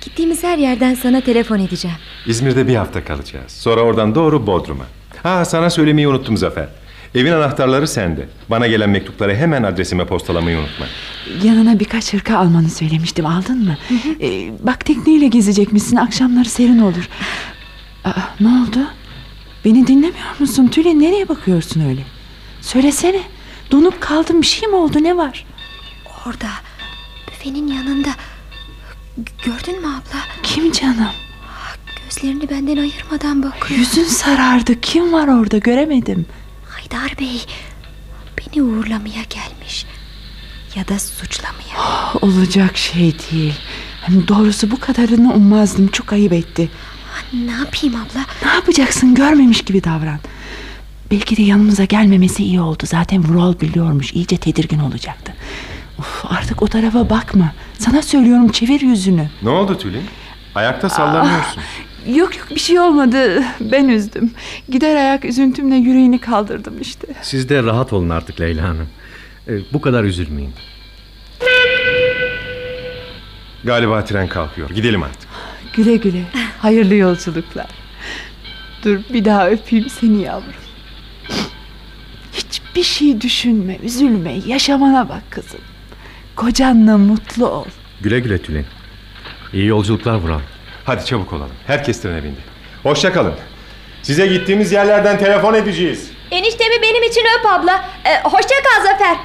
Gittiğimiz her yerden sana telefon edeceğim.
İzmir'de bir hafta kalacağız. Sonra oradan doğru Bodrum'a. Ha sana söylemeyi unuttum Zafer. Evin anahtarları sende. Bana gelen mektupları hemen adresime postalamayı unutma.
Yanına birkaç hırka almanı söylemiştim. Aldın mı? Ee, bak tekneyle gezecekmişsin. Akşamları serin olur. Aa, ne oldu? Beni dinlemiyor musun? Tülin nereye bakıyorsun öyle? Söylesene. Donup kaldım bir şey mi oldu ne var?
Orada. Büfenin yanında. Gördün mü abla?
Kim canım?
Gözlerini benden ayırmadan bakıyor.
Yüzün sarardı. Kim var orada göremedim.
Haydar Bey. Beni uğurlamaya gelmiş. Ya da suçlamaya.
Olacak şey değil. Hani doğrusu bu kadarını ummazdım. Çok ayıp etti.
Ne yapayım abla?
Ne yapacaksın? Görmemiş gibi davran. Belki de yanımıza gelmemesi iyi oldu. Zaten Vural biliyormuş. İyice tedirgin olacaktı. Uf, artık o tarafa bakma. Sana söylüyorum çevir yüzünü.
Ne oldu Tülin? Ayakta sallanıyorsun.
Yok yok bir şey olmadı. Ben üzdüm. Gider ayak üzüntümle yüreğini kaldırdım işte.
Siz de rahat olun artık Leyla Hanım. Ee, bu kadar üzülmeyin.
Galiba tren kalkıyor. Gidelim artık.
Güle güle. Hayırlı yolculuklar. Dur bir daha öpeyim seni yavrum. Hiçbir şey düşünme, üzülme. Yaşamana bak kızım. Kocanla mutlu ol.
Güle güle Tülin. İyi yolculuklar Vural.
Hadi çabuk olalım. Herkes trene bindi. Hoşça kalın. Size gittiğimiz yerlerden telefon edeceğiz.
Eniştemi benim için öp abla. Ee, hoşça kal Zafer.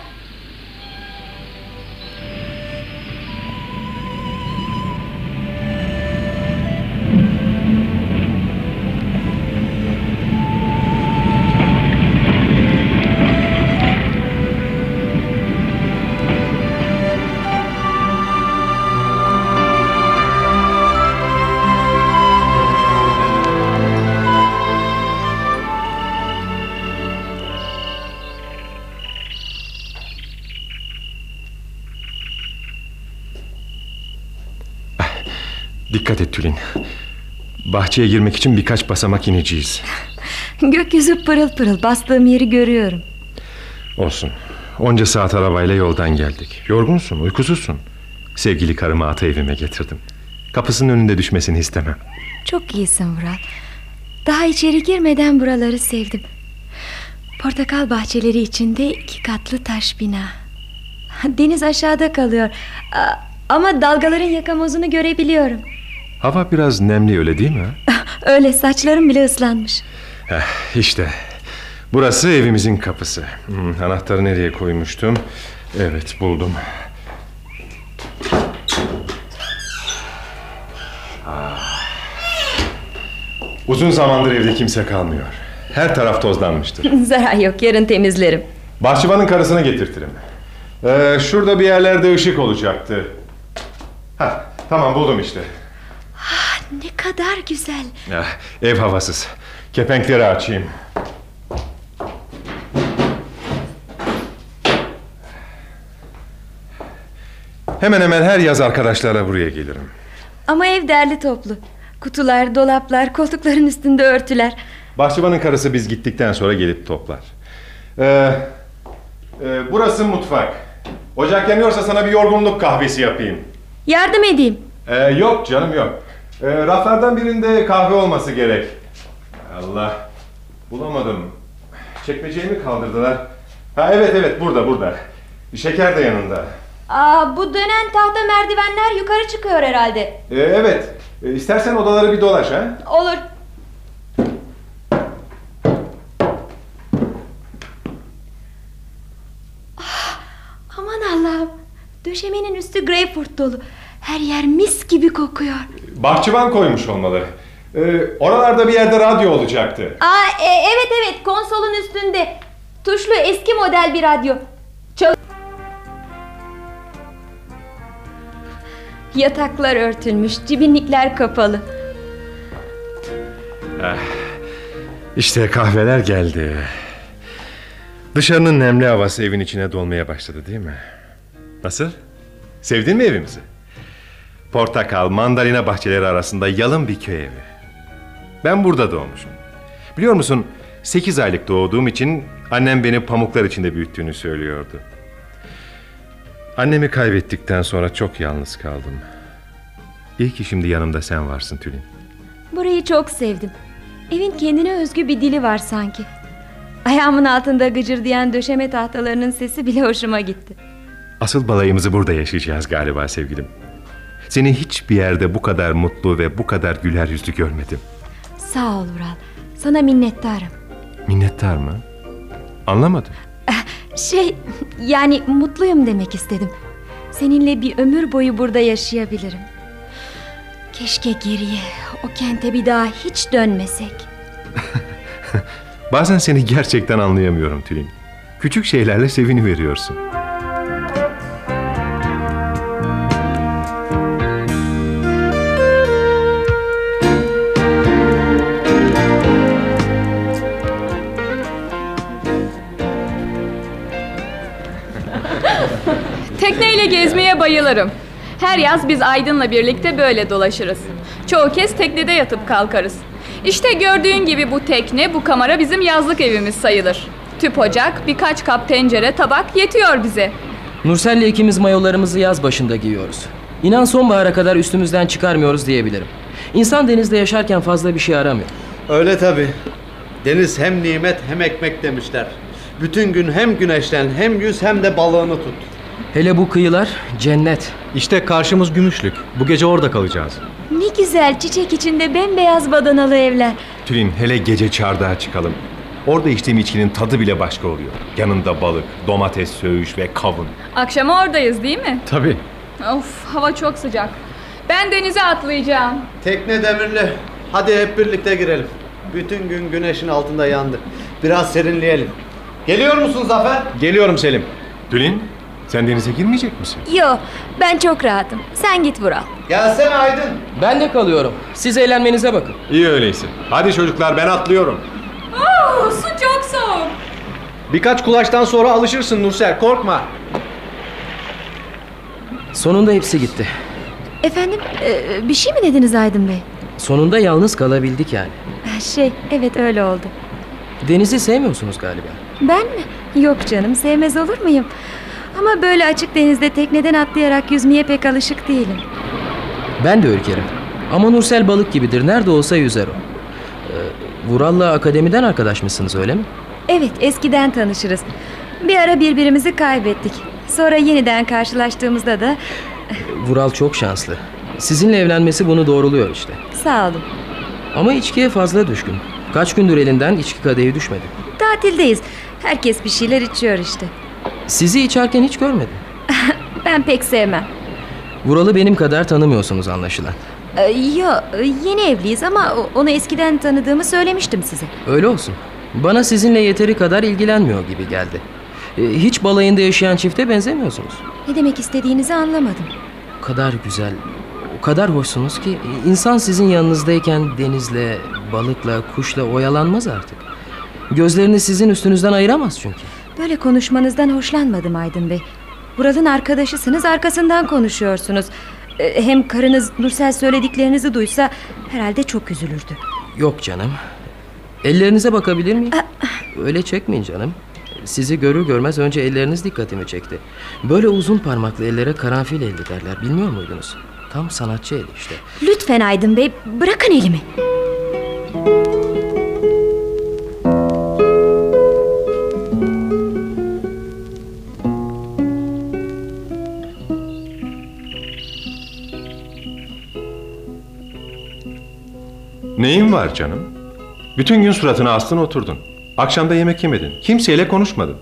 Et Tülin. Bahçeye girmek için birkaç basamak ineceğiz.
Gökyüzü pırıl pırıl bastığım yeri görüyorum.
Olsun. Onca saat arabayla yoldan geldik. Yorgunsun, uykusuzsun. Sevgili karımı ata evime getirdim. Kapısının önünde düşmesini istemem.
Çok iyisin Vural. Daha içeri girmeden buraları sevdim. Portakal bahçeleri içinde iki katlı taş bina. Deniz aşağıda kalıyor. Ama dalgaların yakamozunu görebiliyorum.
Hava biraz nemli öyle değil mi? <laughs>
Öyle saçlarım bile ıslanmış.
Heh, işte. Burası evimizin kapısı. Hmm, anahtarı nereye koymuştum? Evet buldum. Ah. Uzun zamandır evde kimse kalmıyor. Her taraf tozlanmıştır. <laughs>
Zarar yok yarın temizlerim.
Bahçıvanın karısını getirtirim. Ee, şurada bir yerlerde ışık olacaktı. Hah, tamam buldum işte.
Kadar güzel.
Ya, ev havasız. Kepenkleri açayım. Hemen hemen her yaz arkadaşlarla buraya gelirim.
Ama ev derli toplu. Kutular, dolaplar, koltukların üstünde örtüler.
Bahçıvanın karısı biz gittikten sonra gelip toplar. Ee, e, burası mutfak. Ocak yanıyorsa sana bir yorgunluk kahvesi yapayım.
Yardım edeyim.
Ee, yok canım yok. Ee, raflardan birinde kahve olması gerek. Allah. Bulamadım. Çekmeceyi mi kaldırdılar? Ha evet evet burada burada. Şeker de yanında.
Aa, bu dönen tahta merdivenler yukarı çıkıyor herhalde.
Ee, evet. Ee, istersen odaları bir dolaş ha.
Olur. Ah, Aman Allah'ım. Döşemenin üstü greyfurt dolu. Her yer mis gibi kokuyor.
Bahçıvan koymuş olmalı. Ee, oralarda bir yerde radyo olacaktı.
Aa, e, evet evet konsolun üstünde. Tuşlu eski model bir radyo. Çal Yataklar örtülmüş, cibinlikler kapalı.
İşte kahveler geldi. Dışarının nemli havası evin içine dolmaya başladı değil mi? Nasıl? Sevdin mi evimizi? Portakal, mandalina bahçeleri arasında yalın bir köy evi. Ben burada doğmuşum. Biliyor musun 8 aylık doğduğum için annem beni pamuklar içinde büyüttüğünü söylüyordu. Annemi kaybettikten sonra çok yalnız kaldım. İyi ki şimdi yanımda sen varsın Tülin.
Burayı çok sevdim. Evin kendine özgü bir dili var sanki. Ayağımın altında gıcırdayan döşeme tahtalarının sesi bile hoşuma gitti.
Asıl balayımızı burada yaşayacağız galiba sevgilim. Seni hiçbir yerde bu kadar mutlu ve bu kadar güler yüzlü görmedim.
Sağ ol Vural. Sana minnettarım.
Minnettar mı? Anlamadım.
Şey yani mutluyum demek istedim. Seninle bir ömür boyu burada yaşayabilirim. Keşke geriye o kente bir daha hiç dönmesek. <laughs>
Bazen seni gerçekten anlayamıyorum Tülin. Küçük şeylerle sevini veriyorsun.
Gezmeye bayılırım. Her yaz biz Aydın'la birlikte böyle dolaşırız. Çoğu kez teknede yatıp kalkarız. İşte gördüğün gibi bu tekne, bu kamera bizim yazlık evimiz sayılır. Tüp ocak, birkaç kap tencere, tabak yetiyor bize.
Nursel'le ikimiz mayolarımızı yaz başında giyiyoruz. İnan sonbahara kadar üstümüzden çıkarmıyoruz diyebilirim. İnsan denizde yaşarken fazla bir şey aramıyor.
Öyle tabi. Deniz hem nimet hem ekmek demişler. Bütün gün hem güneşlen hem yüz hem de balığını tut.
Hele bu kıyılar cennet.
İşte karşımız Gümüşlük. Bu gece orada kalacağız.
Ne güzel çiçek içinde bembeyaz badanalı evler.
Tülin hele gece çardağa çıkalım. Orada içtiğim içkinin tadı bile başka oluyor. Yanında balık, domates, söğüş ve kavun.
Akşama oradayız değil mi?
Tabii.
Of hava çok sıcak. Ben denize atlayacağım.
Tekne demirli. Hadi hep birlikte girelim. Bütün gün güneşin altında yandık. Biraz serinleyelim. Geliyor musun Zafer?
Geliyorum Selim.
Tülin, sen denize girmeyecek misin?
Yo ben çok rahatım. Sen git Vural.
Gelsene Aydın.
Ben de kalıyorum. Siz eğlenmenize bakın.
İyi öyleyse. Hadi çocuklar ben atlıyorum.
Oo, su çok soğuk.
Birkaç kulaçtan sonra alışırsın Nursel korkma.
Sonunda hepsi gitti.
Efendim e, bir şey mi dediniz Aydın Bey?
Sonunda yalnız kalabildik yani.
Şey evet öyle oldu.
Denizi sevmiyorsunuz galiba.
Ben mi? Yok canım sevmez olur muyum? Ama böyle açık denizde tekneden atlayarak yüzmeye pek alışık değilim.
Ben de ürkerim. Ama Nursel balık gibidir. Nerede olsa yüzer o. Ee, Vural'la akademiden arkadaş mısınız öyle mi?
Evet eskiden tanışırız. Bir ara birbirimizi kaybettik. Sonra yeniden karşılaştığımızda da
Vural çok şanslı. Sizinle evlenmesi bunu doğruluyor işte.
sağ olun.
Ama içkiye fazla düşkün. Kaç gündür elinden içki kadehi düşmedi.
Tatildeyiz. Herkes bir şeyler içiyor işte.
Sizi içerken hiç görmedim. <laughs>
Ben pek sevmem.
Vural'ı benim kadar tanımıyorsunuz anlaşılan.
Ee, yo yeni evliyiz ama onu eskiden tanıdığımı söylemiştim size.
Öyle olsun. Bana sizinle yeteri kadar ilgilenmiyor gibi geldi. Ee, Hiç balayında yaşayan çifte benzemiyorsunuz.
Ne demek istediğinizi anlamadım.
O kadar güzel, o kadar hoşsunuz ki insan sizin yanınızdayken denizle, balıkla, kuşla oyalanmaz artık. Gözlerini sizin üstünüzden ayıramaz çünkü.
Böyle konuşmanızdan hoşlanmadım Aydın Bey. Vural'ın arkadaşısınız arkasından konuşuyorsunuz. Ee, Hem karınız Nursel söylediklerinizi duysa herhalde çok üzülürdü.
Yok canım. Ellerinize bakabilir miyim? Öyle çekmeyin canım. Sizi görür görmez önce elleriniz dikkatimi çekti. Böyle uzun parmaklı ellere karanfil eli derler. Bilmiyor muydunuz? Tam sanatçı eli işte.
Lütfen Aydın Bey bırakın elimi.
Neyin var canım? Bütün gün suratını astın oturdun. Akşamda yemek yemedin. Kimseyle konuşmadın.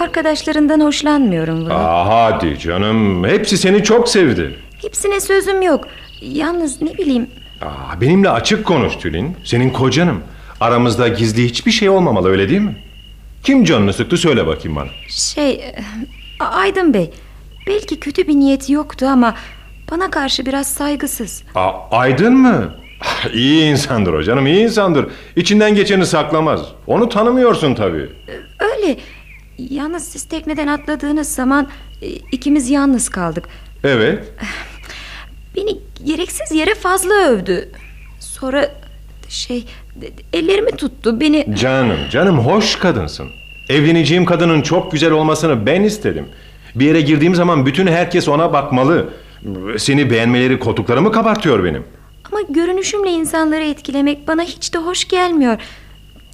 Arkadaşlarından hoşlanmıyorum Vural.
Aa, hadi canım. Hepsi seni çok sevdi.
Hepsine sözüm yok. Yalnız ne bileyim
Aa, benimle açık konuş Tülin. Senin kocanım. Aramızda gizli hiçbir şey olmamalı öyle değil mi? Kim canını sıktı söyle bakayım bana.
şey e, Aydın Bey belki kötü bir niyeti yoktu ama bana karşı biraz saygısız.
Aa, Aydın mı? <laughs> İyi insandır o canım iyi insandır. İçinden geçeni saklamaz. Onu tanımıyorsun tabii.
Öyle. Yalnız siz tekneden atladığınız zaman e, ikimiz yalnız kaldık.
Evet. <sighs>
Beni gereksiz yere fazla övdü. Sonra şey ellerimi tuttu beni <laughs>
Canım canım hoş kadınsın. Evleneceğim kadının çok güzel olmasını ben istedim. Bir yere girdiğim zaman bütün herkes ona bakmalı. Seni beğenmeleri koltuklarımı kabartıyor benim.
Ama görünüşümle insanları etkilemek bana hiç de hoş gelmiyor.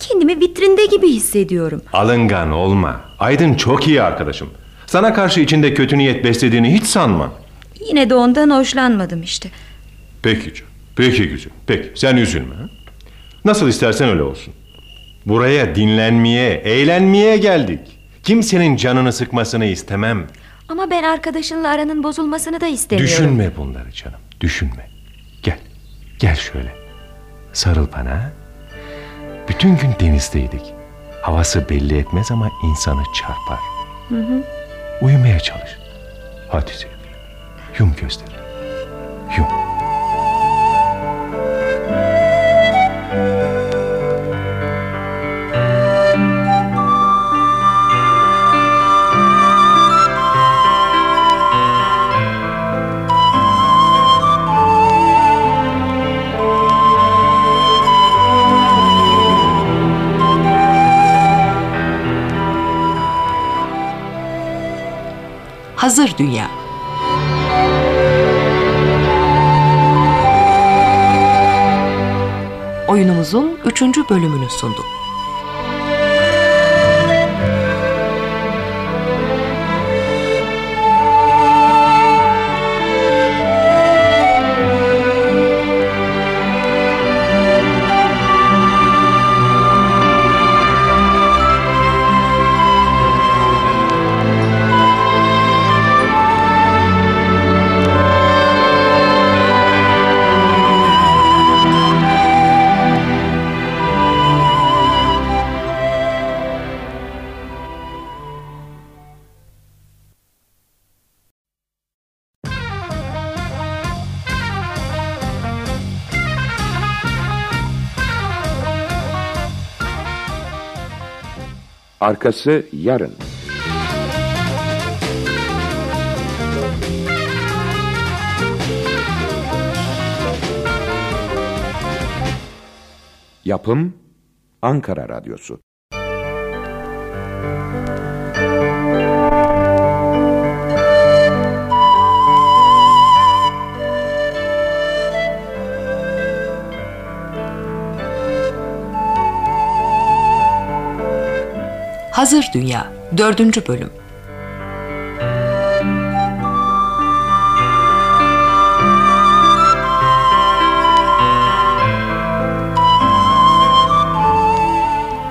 Kendimi vitrinde gibi hissediyorum.
Alıngan olma. Aydın çok iyi arkadaşım. Sana karşı içinde kötü niyet beslediğini hiç sanma.
Yine de ondan hoşlanmadım işte.
Peki canım. Peki güzel. Peki sen üzülme. ha? Nasıl istersen öyle olsun. Buraya dinlenmeye, eğlenmeye geldik. Kimsenin canını sıkmasını istemem.
Ama ben arkadaşınla aranın bozulmasını da istemiyorum.
Düşünme bunları canım. Düşünme. Gel. Şöyle. Sarıl bana. Bütün gün denizdeydik. Havası belli etmez ama insanı çarpar.
Hı hı.
Uyumaya çalış. Hadi sevgilim. Yum gözlerini. Yum.
Hazır Dünya Oyunumuzun üçüncü bölümünü sunduk.
Arkası yarın. Yapım Ankara Radyosu.
Hazır Dünya 4. Bölüm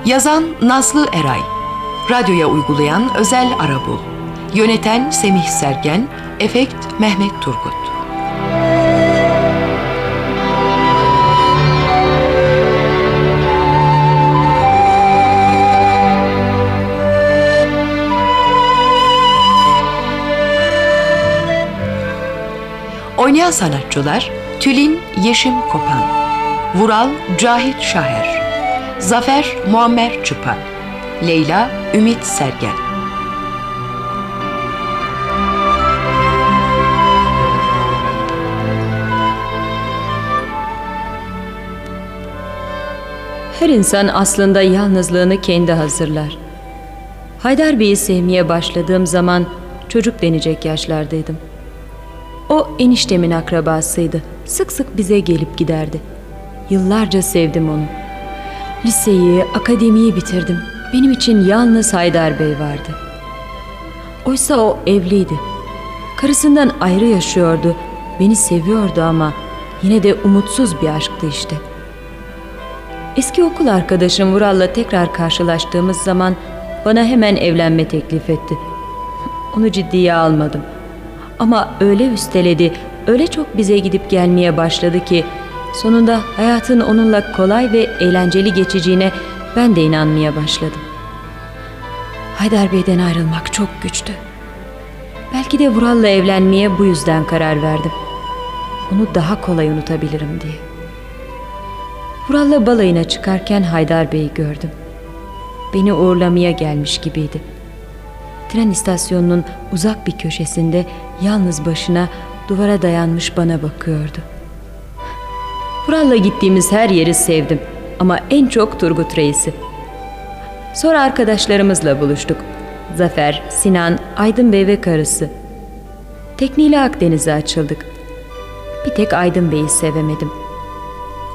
Yazan Nazlı Eray Radyoya uygulayan Özel Arabul Yöneten Semih Sergen Efekt Mehmet Turgut Oynayan sanatçılar Tülin Yeşim Kopan Vural Cahit Şaher Zafer Muammer Çıpa Leyla Ümit Sergen
Her insan aslında yalnızlığını kendi hazırlar. Haydar Bey'i sevmeye başladığım zaman çocuk denecek yaşlardaydım. O eniştemin akrabasıydı. Sık sık bize gelip giderdi. Yıllarca sevdim onu. Liseyi, akademiyi bitirdim. Benim için yalnız Haydar Bey vardı. Oysa o evliydi. Karısından ayrı yaşıyordu. Beni seviyordu ama yine de umutsuz bir aşktı işte. Eski okul arkadaşım Vural'la tekrar karşılaştığımız zaman bana hemen evlenme teklif etti. Onu ciddiye almadım. Ama öyle üsteledi, öyle çok bize gidip gelmeye başladı ki sonunda hayatın onunla kolay ve eğlenceli geçeceğine ben de inanmaya başladım. Haydar Bey'den ayrılmak çok güçtü. Belki de Vural'la evlenmeye bu yüzden karar verdim. Onu daha kolay unutabilirim diye. Vural'la balayına çıkarken Haydar Bey'i gördüm. Beni uğurlamaya gelmiş gibiydi. Tren istasyonunun uzak bir köşesinde yalnız başına duvara dayanmış bana bakıyordu. Vural'la gittiğimiz her yeri sevdim ama en çok Turgut Reis'i. Sonra arkadaşlarımızla buluştuk. Zafer, Sinan, Aydın Bey ve karısı. Tekniyle Akdeniz'e açıldık. Bir tek Aydın Bey'i sevemedim.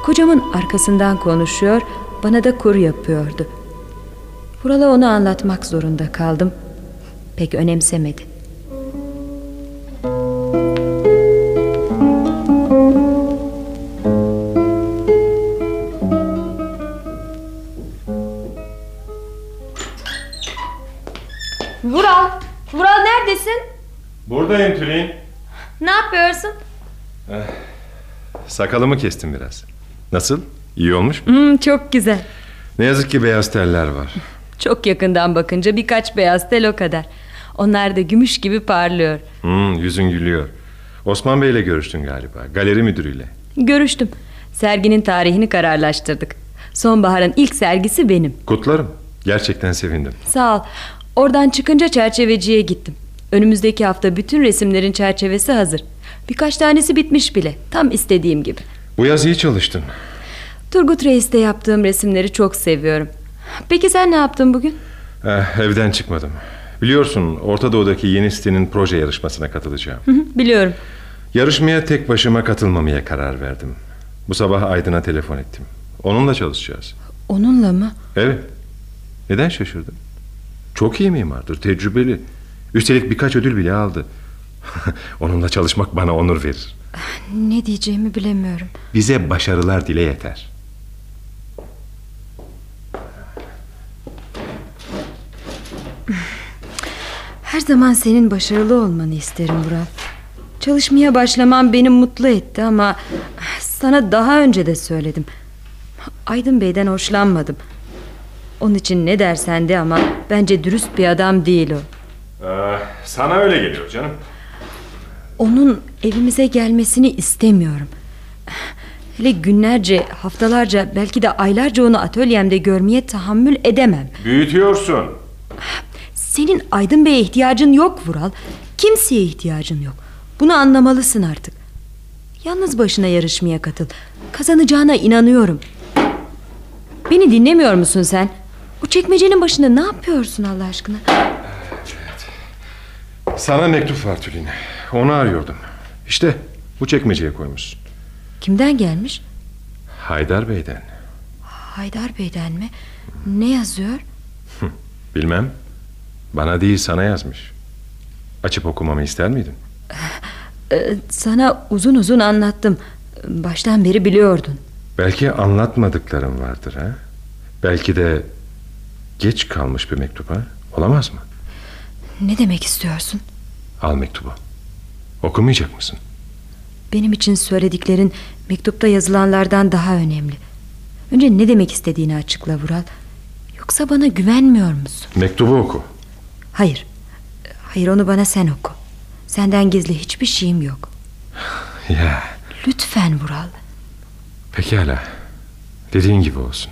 Kocamın arkasından konuşuyor, bana da kur yapıyordu. Vural'a onu anlatmak zorunda kaldım. Pek önemsemedi.
Vural, Vural neredesin?
Buradayım Tülin.
Ne yapıyorsun?
Sakalımı kestim biraz. Nasıl? İyi olmuş mu?
Hmm, çok güzel.
Ne yazık ki beyaz teller var.
Çok yakından bakınca birkaç beyaz tel o kadar. Onlar da gümüş gibi parlıyor.
Hmm, yüzün gülüyor. Osman Bey'le görüştün galiba. Galeri müdürüyle.
Görüştüm. Serginin tarihini kararlaştırdık. Sonbaharın ilk sergisi benim.
Kutlarım. Gerçekten sevindim.
Sağ ol. Oradan çıkınca çerçeveciye gittim. Önümüzdeki hafta bütün resimlerin çerçevesi hazır. Birkaç tanesi bitmiş bile. Tam istediğim gibi.
Bu yaz iyi çalıştın.
Turgut Reis'te yaptığım resimleri çok seviyorum. Peki sen ne yaptın bugün?
Eh, evden çıkmadım. Biliyorsun Orta Doğu'daki yeni sitenin proje yarışmasına katılacağım.
Hı hı, biliyorum.
Yarışmaya tek başıma katılmamaya karar verdim. Bu sabah Aydın'a telefon ettim. Onunla çalışacağız.
Onunla mı?
Evet. Neden şaşırdın? Çok iyi mimardır, tecrübeli. Üstelik birkaç ödül bile aldı. <laughs> Onunla çalışmak bana onur verir.
Ne diyeceğimi bilemiyorum.
Bize başarılar dile yeter.
Her zaman senin başarılı olmanı isterim Vural. Çalışmaya başlamam beni mutlu etti ama sana daha önce de söyledim. Aydın Bey'den hoşlanmadım. Onun için ne dersen de ama bence dürüst bir adam değil o.
Ee, sana öyle geliyor canım.
Onun evimize gelmesini istemiyorum. Hele günlerce, haftalarca, belki de aylarca onu atölyemde görmeye tahammül edemem.
Büyütüyorsun.
Senin Aydın Bey'e ihtiyacın yok Vural. Kimseye ihtiyacın yok. Bunu anlamalısın artık. Yalnız başına yarışmaya katıl. Kazanacağına inanıyorum. Beni dinlemiyor musun sen? O çekmecenin başında ne yapıyorsun Allah aşkına?
Sana mektup var Tülin. Onu arıyordum. İşte bu çekmeceye koymuşsun.
Kimden gelmiş?
Haydar Bey'den.
Haydar Bey'den mi? Ne yazıyor?
Bilmem. Bana değil sana yazmış. Açıp okumamı ister miydin?
Ee, sana uzun uzun anlattım. Baştan beri biliyordun.
Belki anlatmadıklarım vardır ha? Belki de geç kalmış bir mektup ha? Olamaz mı?
Ne demek istiyorsun?
Al mektubu. Okumayacak mısın?
Benim için söylediklerin mektupta yazılanlardan daha önemli. Önce ne demek istediğini açıkla Vural. Yoksa bana güvenmiyor musun?
Mektubu oku.
Hayır. Hayır onu bana sen oku. Senden gizli hiçbir şeyim yok.
Ya
Lütfen Vural.
pekala. Dediğin gibi olsun.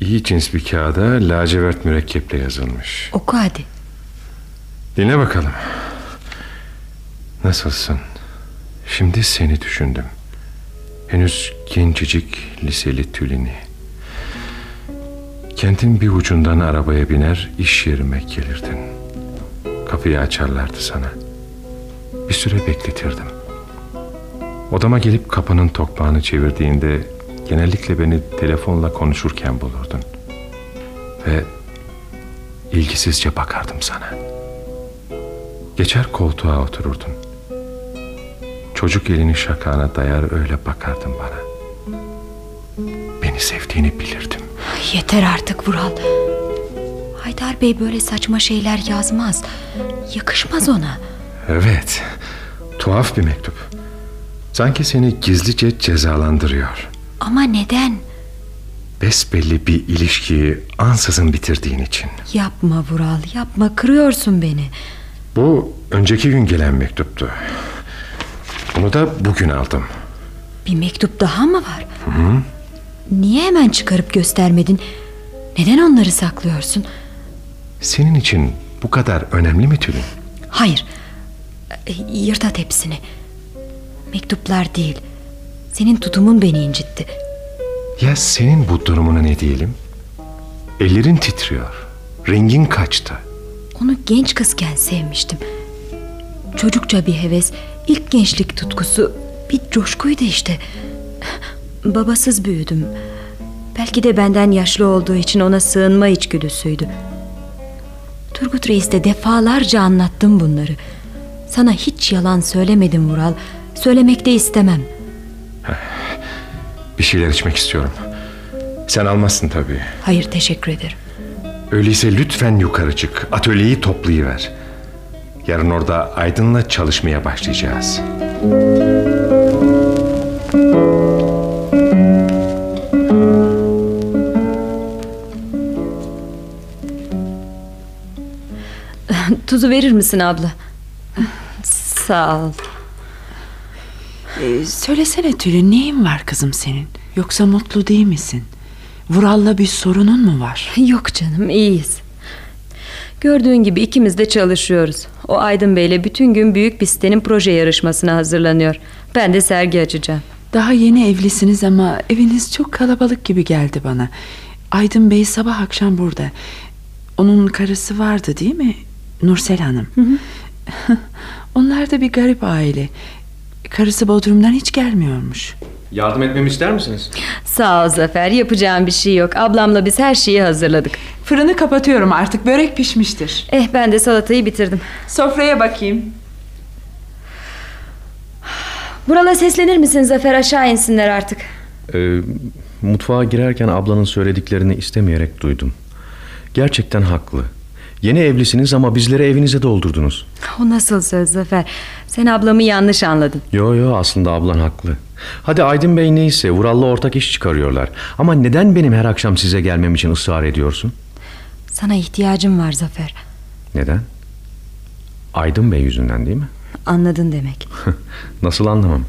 İyi cins bir kağıda lacivert mürekkeple yazılmış.
Oku hadi.
Dinle bakalım. Nasılsın? Şimdi seni düşündüm. Henüz gencecik liseli Tülin'i. Kentin bir ucundan arabaya biner iş yerime gelirdin. Kapıyı açarlardı sana. Bir süre bekletirdim. Odama gelip kapının tokmağını çevirdiğinde genellikle beni telefonla konuşurken bulurdun. Ve ilgisizce bakardım sana. Geçer koltuğa otururdun. Çocuk elini şakağına dayar öyle bakardın bana. Beni sevdiğini bilirdim.
Yeter artık Vural. Haydar Bey böyle saçma şeyler yazmaz. Yakışmaz ona.
Evet. Tuhaf bir mektup. Sanki seni gizlice cezalandırıyor.
Ama neden?
Besbelli bir ilişkiyi ansızın bitirdiğin için.
Yapma Vural yapma kırıyorsun beni.
Bu önceki gün gelen mektuptu. Bunu da bugün aldım.
Bir mektup daha mı var?
Hı -hı.
Niye hemen çıkarıp göstermedin? Neden onları saklıyorsun?
Senin için bu kadar önemli mi Tülin?
Hayır. E, Yırt at hepsini. Mektuplar değil. Senin tutumun beni incitti.
Ya senin bu durumuna ne diyelim? Ellerin titriyor. Rengin kaçtı.
Onu genç kızken sevmiştim. Çocukça bir heves, ilk gençlik tutkusu, bir coşkuydu işte. Babasız büyüdüm. Belki de benden yaşlı olduğu için ona sığınma içgüdüsüydü. Turgut Reis'te defalarca anlattım bunları. Sana hiç yalan söylemedim Vural. Söylemek de istemem.
Bir şeyler içmek istiyorum. Sen almazsın tabii.
Hayır teşekkür ederim.
Öyleyse lütfen yukarı çık. Atölyeyi toplayıver. Yarın orada Aydın'la çalışmaya başlayacağız.
Tuzu verir misin abla? Sağ ol.
Ee, söylesene Tülin neyin var kızım senin? Yoksa mutlu değil misin? Vural'la bir sorunun mu var?
Yok canım iyiyiz. Gördüğün gibi ikimiz de çalışıyoruz. O Aydın Bey'le bütün gün büyük bir sitenin proje yarışmasına hazırlanıyor. Ben de sergi açacağım.
Daha yeni evlisiniz ama eviniz çok kalabalık gibi geldi bana. Aydın Bey sabah akşam burada. Onun karısı vardı değil mi? Nursel Hanım. <laughs> Onlar da bir garip aile. Karısı Bodrum'dan hiç gelmiyormuş.
Yardım etmemi ister misiniz?
Sağ ol Zafer yapacağım bir şey yok. Ablamla biz her şeyi hazırladık.
Fırını kapatıyorum artık börek pişmiştir.
Eh ben de salatayı bitirdim.
Sofraya bakayım.
Burala seslenir misin Zafer aşağı insinler artık.
Ee, mutfağa girerken ablanın söylediklerini istemeyerek duydum. Gerçekten haklı. Yeni evlisiniz ama bizleri evinize doldurdunuz.
O nasıl söz Zafer? Sen ablamı yanlış anladın.
Yo yo aslında ablan haklı. Hadi Aydın Bey neyse Vural'la ortak iş çıkarıyorlar. Ama neden benim her akşam size gelmem için ısrar ediyorsun?
Sana ihtiyacım var Zafer.
Neden? Aydın Bey yüzünden değil mi?
Anladın demek. <laughs>
Nasıl anlamam?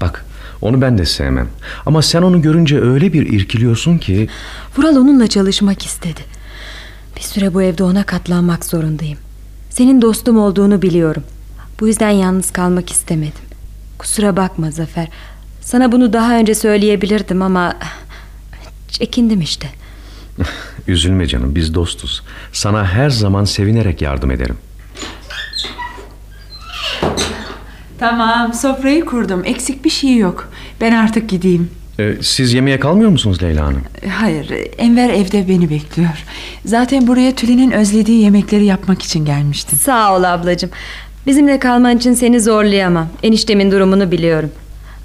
Bak onu ben de sevmem. Ama sen onu görünce öyle bir irkiliyorsun ki...
Vural onunla çalışmak istedi. Bir süre bu evde ona katlanmak zorundayım. Senin dostum olduğunu biliyorum. Bu yüzden yalnız kalmak istemedim. Kusura bakma Zafer. Sana bunu daha önce söyleyebilirdim ama... Çekindim işte. <laughs>
Üzülme canım biz dostuz. Sana her zaman sevinerek yardım ederim.
Tamam sofrayı kurdum. Eksik bir şey yok. Ben artık gideyim.
Ee, siz yemeğe kalmıyor musunuz Leyla Hanım?
Hayır Enver evde beni bekliyor. Zaten buraya Tülin'in özlediği yemekleri yapmak için gelmiştim.
Sağ ol ablacığım. Bizimle kalman için seni zorlayamam. Eniştemin durumunu biliyorum.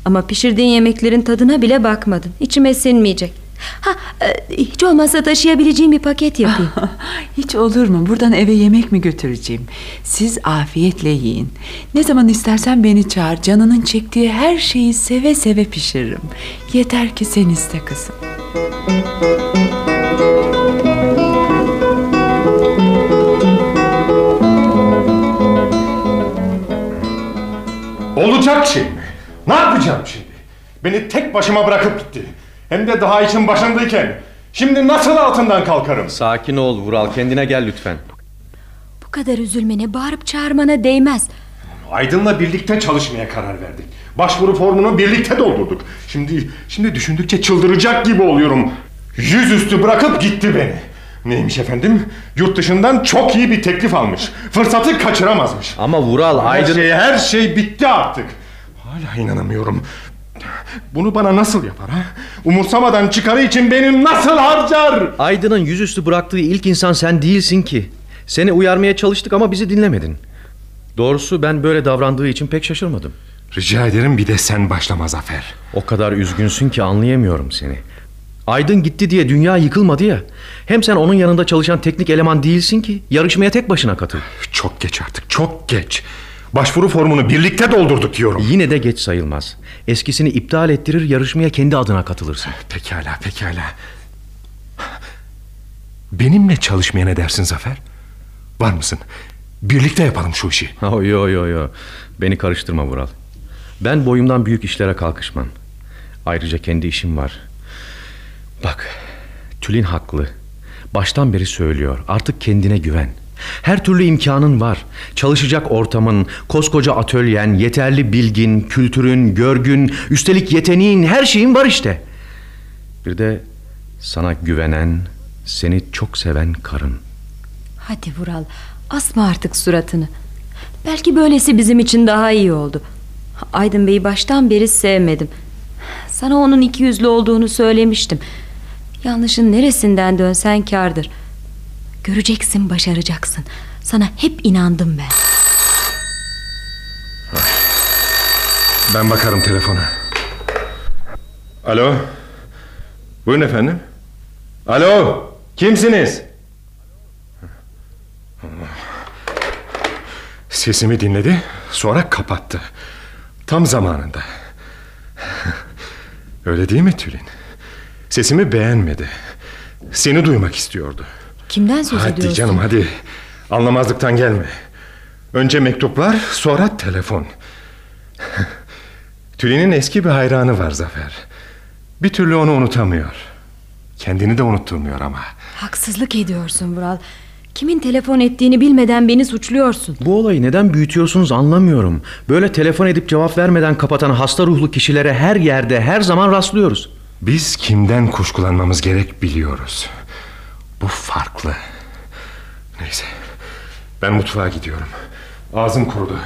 Ama pişirdiğin yemeklerin tadına bile bakmadın. İçime sinmeyecek. Ha, e, hiç olmazsa taşıyabileceğim bir paket yapayım. <laughs>
hiç olur mu? Buradan eve yemek mi götüreceğim? Siz afiyetle yiyin. Ne zaman istersen beni çağır. Canının çektiği her şeyi seve seve pişiririm. Yeter ki sen iste kızım.
Olacak şey mi? Ne yapacağım şimdi? Beni tek başıma bırakıp gitti. Hem de daha için başındayken. Şimdi nasıl altından kalkarım?
Sakin ol Vural kendine gel lütfen.
Bu kadar üzülmene, bağırıp çağırmana değmez.
Aydın'la birlikte çalışmaya karar verdik. Başvuru formunu birlikte doldurduk. Şimdi şimdi düşündükçe çıldıracak gibi oluyorum. Yüzüstü bırakıp gitti beni. Neymiş efendim? Yurt dışından çok iyi bir teklif almış. Fırsatı kaçıramazmış.
Ama Vural Aydın...
Her şey, her şey bitti artık. Hala inanamıyorum. Bunu bana nasıl yapar ha? Umursamadan çıkarı için beni nasıl harcar?
Aydın'ın yüzüstü bıraktığı ilk insan sen değilsin ki. Seni uyarmaya çalıştık ama bizi dinlemedin. Doğrusu ben böyle davrandığı için pek şaşırmadım.
Rica ederim bir de sen başlama Zafer.
O kadar üzgünsün ki anlayamıyorum seni. Aydın gitti diye dünya yıkılmadı ya. Hem sen onun yanında çalışan teknik eleman değilsin ki. Yarışmaya tek başına katıl.
Çok geç artık çok geç. Başvuru formunu birlikte doldurduk diyorum.
Yine de geç sayılmaz. Eskisini iptal ettirir yarışmaya kendi adına katılırsın.
Pekala pekala. Benimle çalışmaya ne dersin Zafer? Var mısın? Birlikte yapalım şu işi.
Oh, yo yo yo. Beni karıştırma Vural. Ben boyumdan büyük işlere kalkışmam. Ayrıca kendi işim var. Bak, Tülin haklı. Baştan beri söylüyor. Artık kendine güven. Her türlü imkanın var. Çalışacak ortamın, koskoca atölyen, yeterli bilgin, kültürün, görgün, üstelik yeteneğin, her şeyin var işte. Bir de sana güvenen, seni çok seven karın.
Hadi Vural, asma artık suratını. Belki böylesi bizim için daha iyi oldu. Aydın Bey'i baştan beri sevmedim. Sana onun iki yüzlü olduğunu söylemiştim. Yanlışın neresinden dönsen kardır. Göreceksin başaracaksın. Sana hep inandım ben.
Ben bakarım telefona. Alo. Buyurun efendim. Alo. Kimsiniz? Sesimi dinledi sonra kapattı. Tam zamanında. Öyle değil mi Tülin? Sesimi beğenmedi. Seni duymak istiyordu.
Kimden söz
hadi
ediyorsun?
Hadi canım hadi. Anlamazlıktan gelme. Önce mektuplar, sonra telefon. <laughs> Tülin'in eski bir hayranı var Zafer. Bir türlü onu unutamıyor. Kendini de unutturmuyor ama.
Haksızlık ediyorsun Vural. Kimin telefon ettiğini bilmeden beni suçluyorsun.
Bu olayı neden büyütüyorsunuz anlamıyorum. Böyle telefon edip cevap vermeden kapatan hasta ruhlu kişilere her yerde her zaman rastlıyoruz.
Biz kimden kuşkulanmamız gerek biliyoruz. Bu farklı. Neyse. Ben mutfağa gidiyorum. Ağzım kurudu.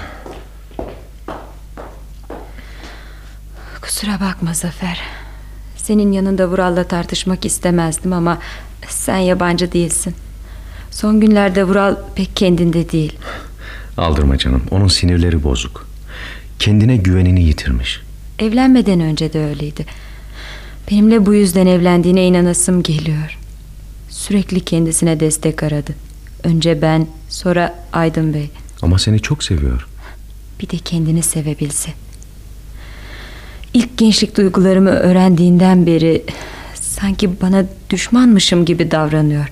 Kusura bakma Zafer. Senin yanında Vural'la tartışmak istemezdim ama sen yabancı değilsin. Son günlerde Vural pek kendinde değil.
Aldırma canım. Onun sinirleri bozuk. Kendine güvenini yitirmiş.
Evlenmeden önce de öyleydi. Benimle bu yüzden evlendiğine inanasım geliyor. Sürekli kendisine destek aradı. Önce ben, sonra Aydın Bey.
Ama seni çok seviyor.
Bir de kendini sevebilse. İlk gençlik duygularımı öğrendiğinden beri sanki bana düşmanmışım gibi davranıyor.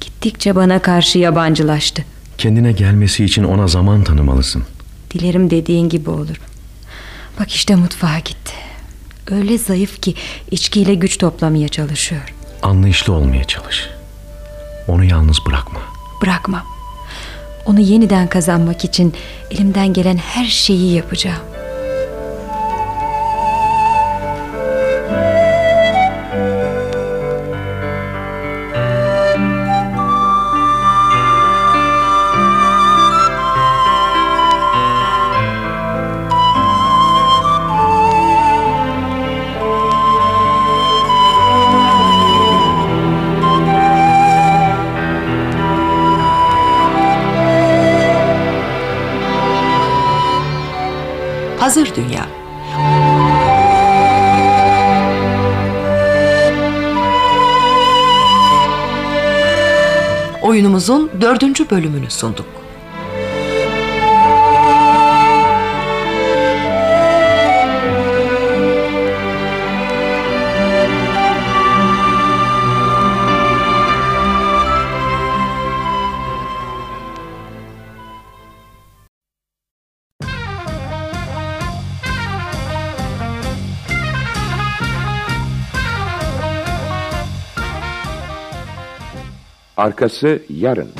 Gittikçe bana karşı yabancılaştı.
Kendine gelmesi için ona zaman tanımalısın.
Dilerim dediğin gibi olur. Bak işte mutfağa gitti. Öyle zayıf ki içkiyle güç toplamaya çalışıyor.
Anlayışlı olmaya çalış. Onu yalnız bırakma.
Bırakmam. Onu yeniden kazanmak için elimden gelen her şeyi yapacağım.
Bölümünü sunduk.
Arkası yarın.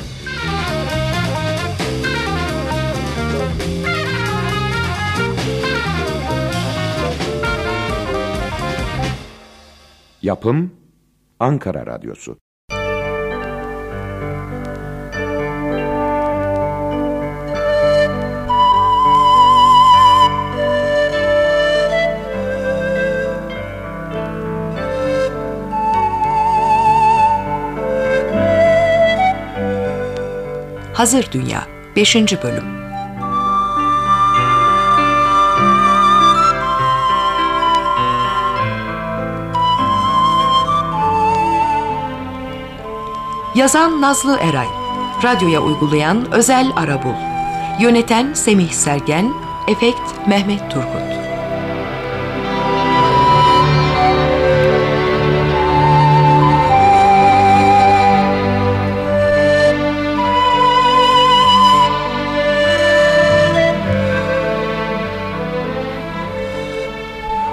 Yapım Ankara Radyosu.
Hazır Dünya 5. Bölüm Yazan Nazlı Eray. Radyoya uygulayan Özel Arabul. Yöneten Semih Sergen. Efekt Mehmet Turgut.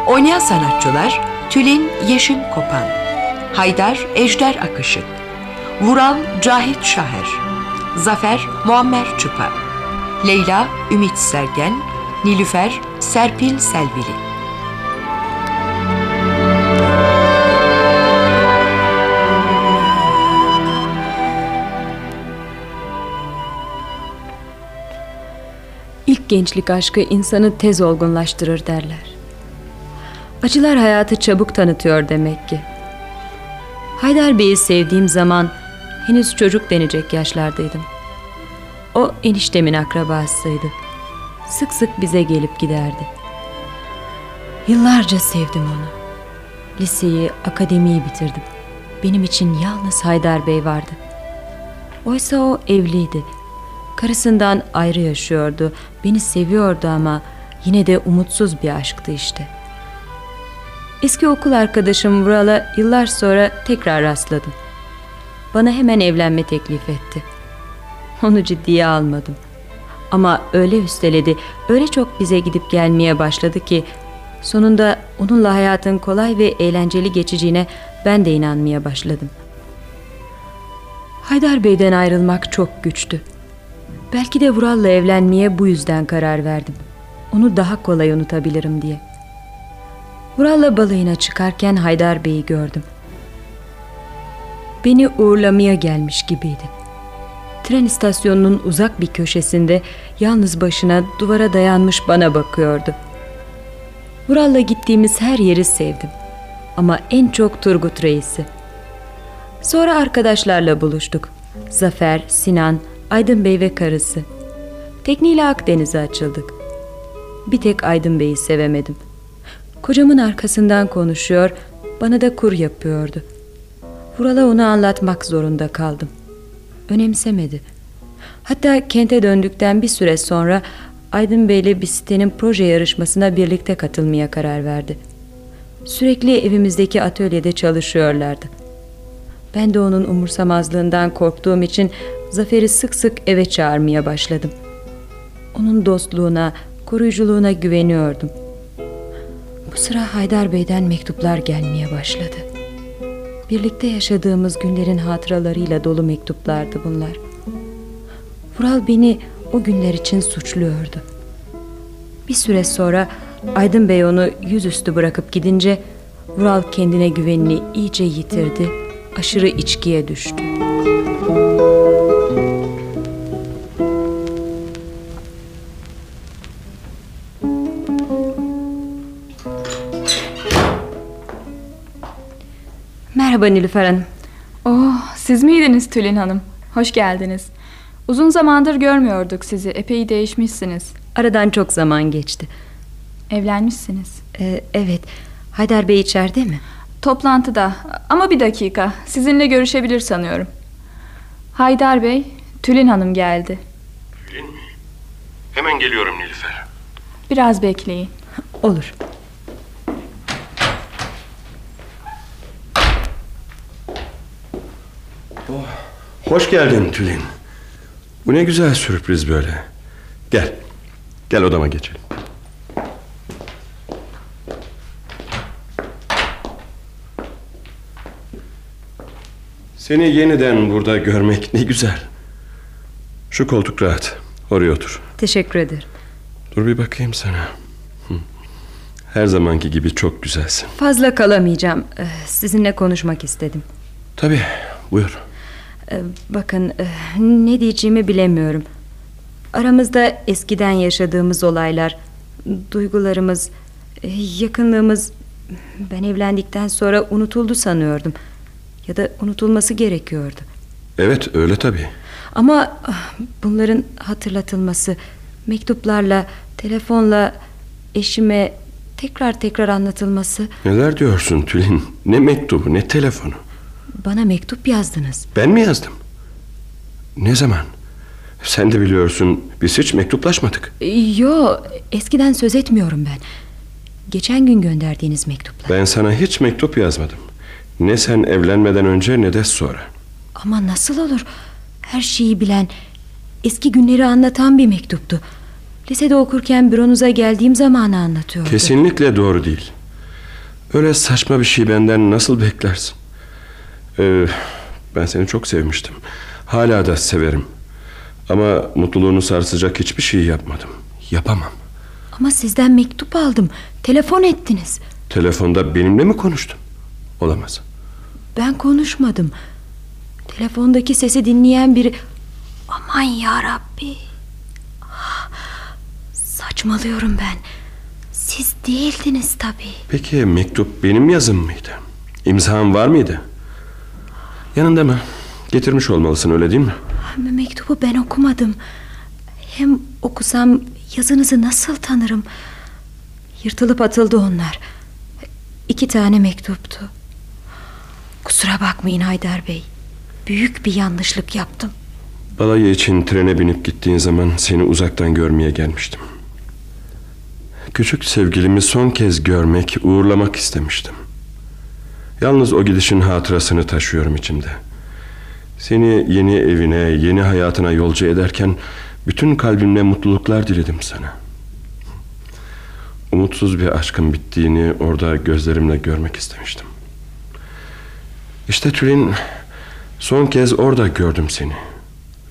Oynayan sanatçılar Tülin Yeşim Kopan, Haydar Ejder Akışık, Vural Cahit Şaher, Zafer Muammer Çıpa, Leyla Ümit Sergen, Nilüfer Serpil Selvili.
İlk gençlik aşkı insanı tez olgunlaştırır derler. Acılar hayatı çabuk tanıtıyor demek ki. Haydar Bey'i sevdiğim zaman henüz çocuk denecek yaşlardaydım. O eniştemin akrabasıydı. Sık sık bize gelip giderdi. Yıllarca sevdim onu. Liseyi, akademiyi bitirdim. Benim için yalnız Haydar Bey vardı. Oysa o evliydi. Karısından ayrı yaşıyordu. Beni seviyordu ama yine de umutsuz bir aşktı işte. Eski okul arkadaşım Vural'a yıllar sonra tekrar rastladım. Bana hemen evlenme teklif etti. Onu ciddiye almadım. Ama öyle üsteledi, öyle çok bize gidip gelmeye başladı ki sonunda onunla hayatın kolay ve eğlenceli geçeceğine ben de inanmaya başladım. Haydar Bey'den ayrılmak çok güçtü. Belki de Vural'la evlenmeye bu yüzden karar verdim. Onu daha kolay unutabilirim diye. Vural'la balayına çıkarken Haydar Bey'i gördüm. Beni uğurlamaya gelmiş gibiydi. Tren istasyonunun uzak bir köşesinde yalnız başına duvara dayanmış bana bakıyordu. Vural'la gittiğimiz her yeri sevdim. Ama en çok Turgut Reis'i. Sonra arkadaşlarla buluştuk. Zafer, Sinan, Aydın Bey ve karısı. Tekniyle Akdeniz'e açıldık. Bir tek Aydın Bey'i sevemedim. Kocamın arkasından konuşuyor, bana da kur yapıyordu. Vural'a onu anlatmak zorunda kaldım. Önemsemedi. Hatta kente döndükten bir süre sonra Aydın Bey'le bir sitenin proje yarışmasına birlikte katılmaya karar verdi. Sürekli evimizdeki atölyede çalışıyorlardı. Ben de onun umursamazlığından korktuğum için Zafer'i sık sık eve çağırmaya başladım. Onun dostluğuna, koruyuculuğuna güveniyordum. Bu sıra Haydar Bey'den mektuplar gelmeye başladı. Birlikte yaşadığımız günlerin hatıralarıyla dolu mektuplardı bunlar. Vural beni o günler için suçluyordu. Bir süre sonra Aydın Bey onu yüzüstü bırakıp gidince Vural kendine güvenini iyice yitirdi, aşırı içkiye düştü. Merhaba Nilüfer Hanım.
Oh, siz miydiniz Tülin Hanım? Hoş geldiniz. Uzun zamandır görmüyorduk sizi. Epey değişmişsiniz.
Aradan çok zaman geçti.
Evlenmişsiniz.
Ee, evet. Haydar Bey içeride mi?
Toplantıda. Ama bir dakika. Sizinle görüşebilir sanıyorum. Haydar Bey, Tülin Hanım geldi.
Tülin mi? Hemen geliyorum Nilüfer.
Biraz bekleyin.
Olur.
Hoş geldin Tülin. Bu ne güzel sürpriz böyle. Gel. Gel odama geçelim. Seni yeniden burada görmek ne güzel. Şu koltuk rahat. Oraya otur.
Teşekkür ederim.
Dur bir bakayım sana. Her zamanki gibi çok güzelsin.
Fazla kalamayacağım. Ee, sizinle konuşmak istedim.
Tabii. Buyur.
Ee, bakın e, ne diyeceğimi bilemiyorum. Aramızda eskiden yaşadığımız olaylar, duygularımız, e, yakınlığımız ben evlendikten sonra unutuldu sanıyordum. Ya da unutulması gerekiyordu.
Evet öyle tabii.
Ama ah, bunların hatırlatılması, mektuplarla, telefonla eşime tekrar tekrar anlatılması.
Neler diyorsun Tülin? Ne mektubu ne telefonu?
Bana mektup yazdınız.
Ben mi yazdım? Ne zaman? Sen de biliyorsun biz hiç mektuplaşmadık.
Yo eskiden söz etmiyorum ben. Geçen gün gönderdiğiniz mektuplar.
Ben sana hiç mektup yazmadım. Ne sen evlenmeden önce ne de sonra.
Ama nasıl olur? Her şeyi bilen, eski günleri anlatan bir mektuptu. Lisede okurken büronuza geldiğim zamanı anlatıyordu.
Kesinlikle doğru değil. Öyle saçma bir şey benden nasıl beklersin? Ee, ben seni çok sevmiştim. Hala da severim. Ama mutluluğunu sarsacak hiçbir şey yapmadım. Yapamam.
Ama sizden mektup aldım. Telefon ettiniz.
Telefonda benimle mi konuştun? Olamaz.
Ben konuşmadım. Telefondaki sesi dinleyen biri... Aman ya Rabbi. Saçmalıyorum ben. Siz değildiniz tabii.
Peki mektup benim yazım mıydı? İmzam var mıydı? Yanında mı? Getirmiş olmalısın öyle değil mi?
Mektubu ben okumadım. Hem okusam yazınızı nasıl tanırım? Yırtılıp atıldı onlar. İki tane mektuptu. Kusura bakmayın Haydar Bey. Büyük bir yanlışlık yaptım.
Balayı için trene binip gittiğin zaman seni uzaktan görmeye gelmiştim. Küçük sevgilimi son kez görmek, uğurlamak istemiştim. Yalnız o gidişin hatırasını taşıyorum içimde. Seni yeni evine, yeni hayatına yolcu ederken bütün kalbimle mutluluklar diledim sana. Umutsuz bir aşkın bittiğini orada gözlerimle görmek istemiştim. İşte Tülin son kez orada gördüm seni.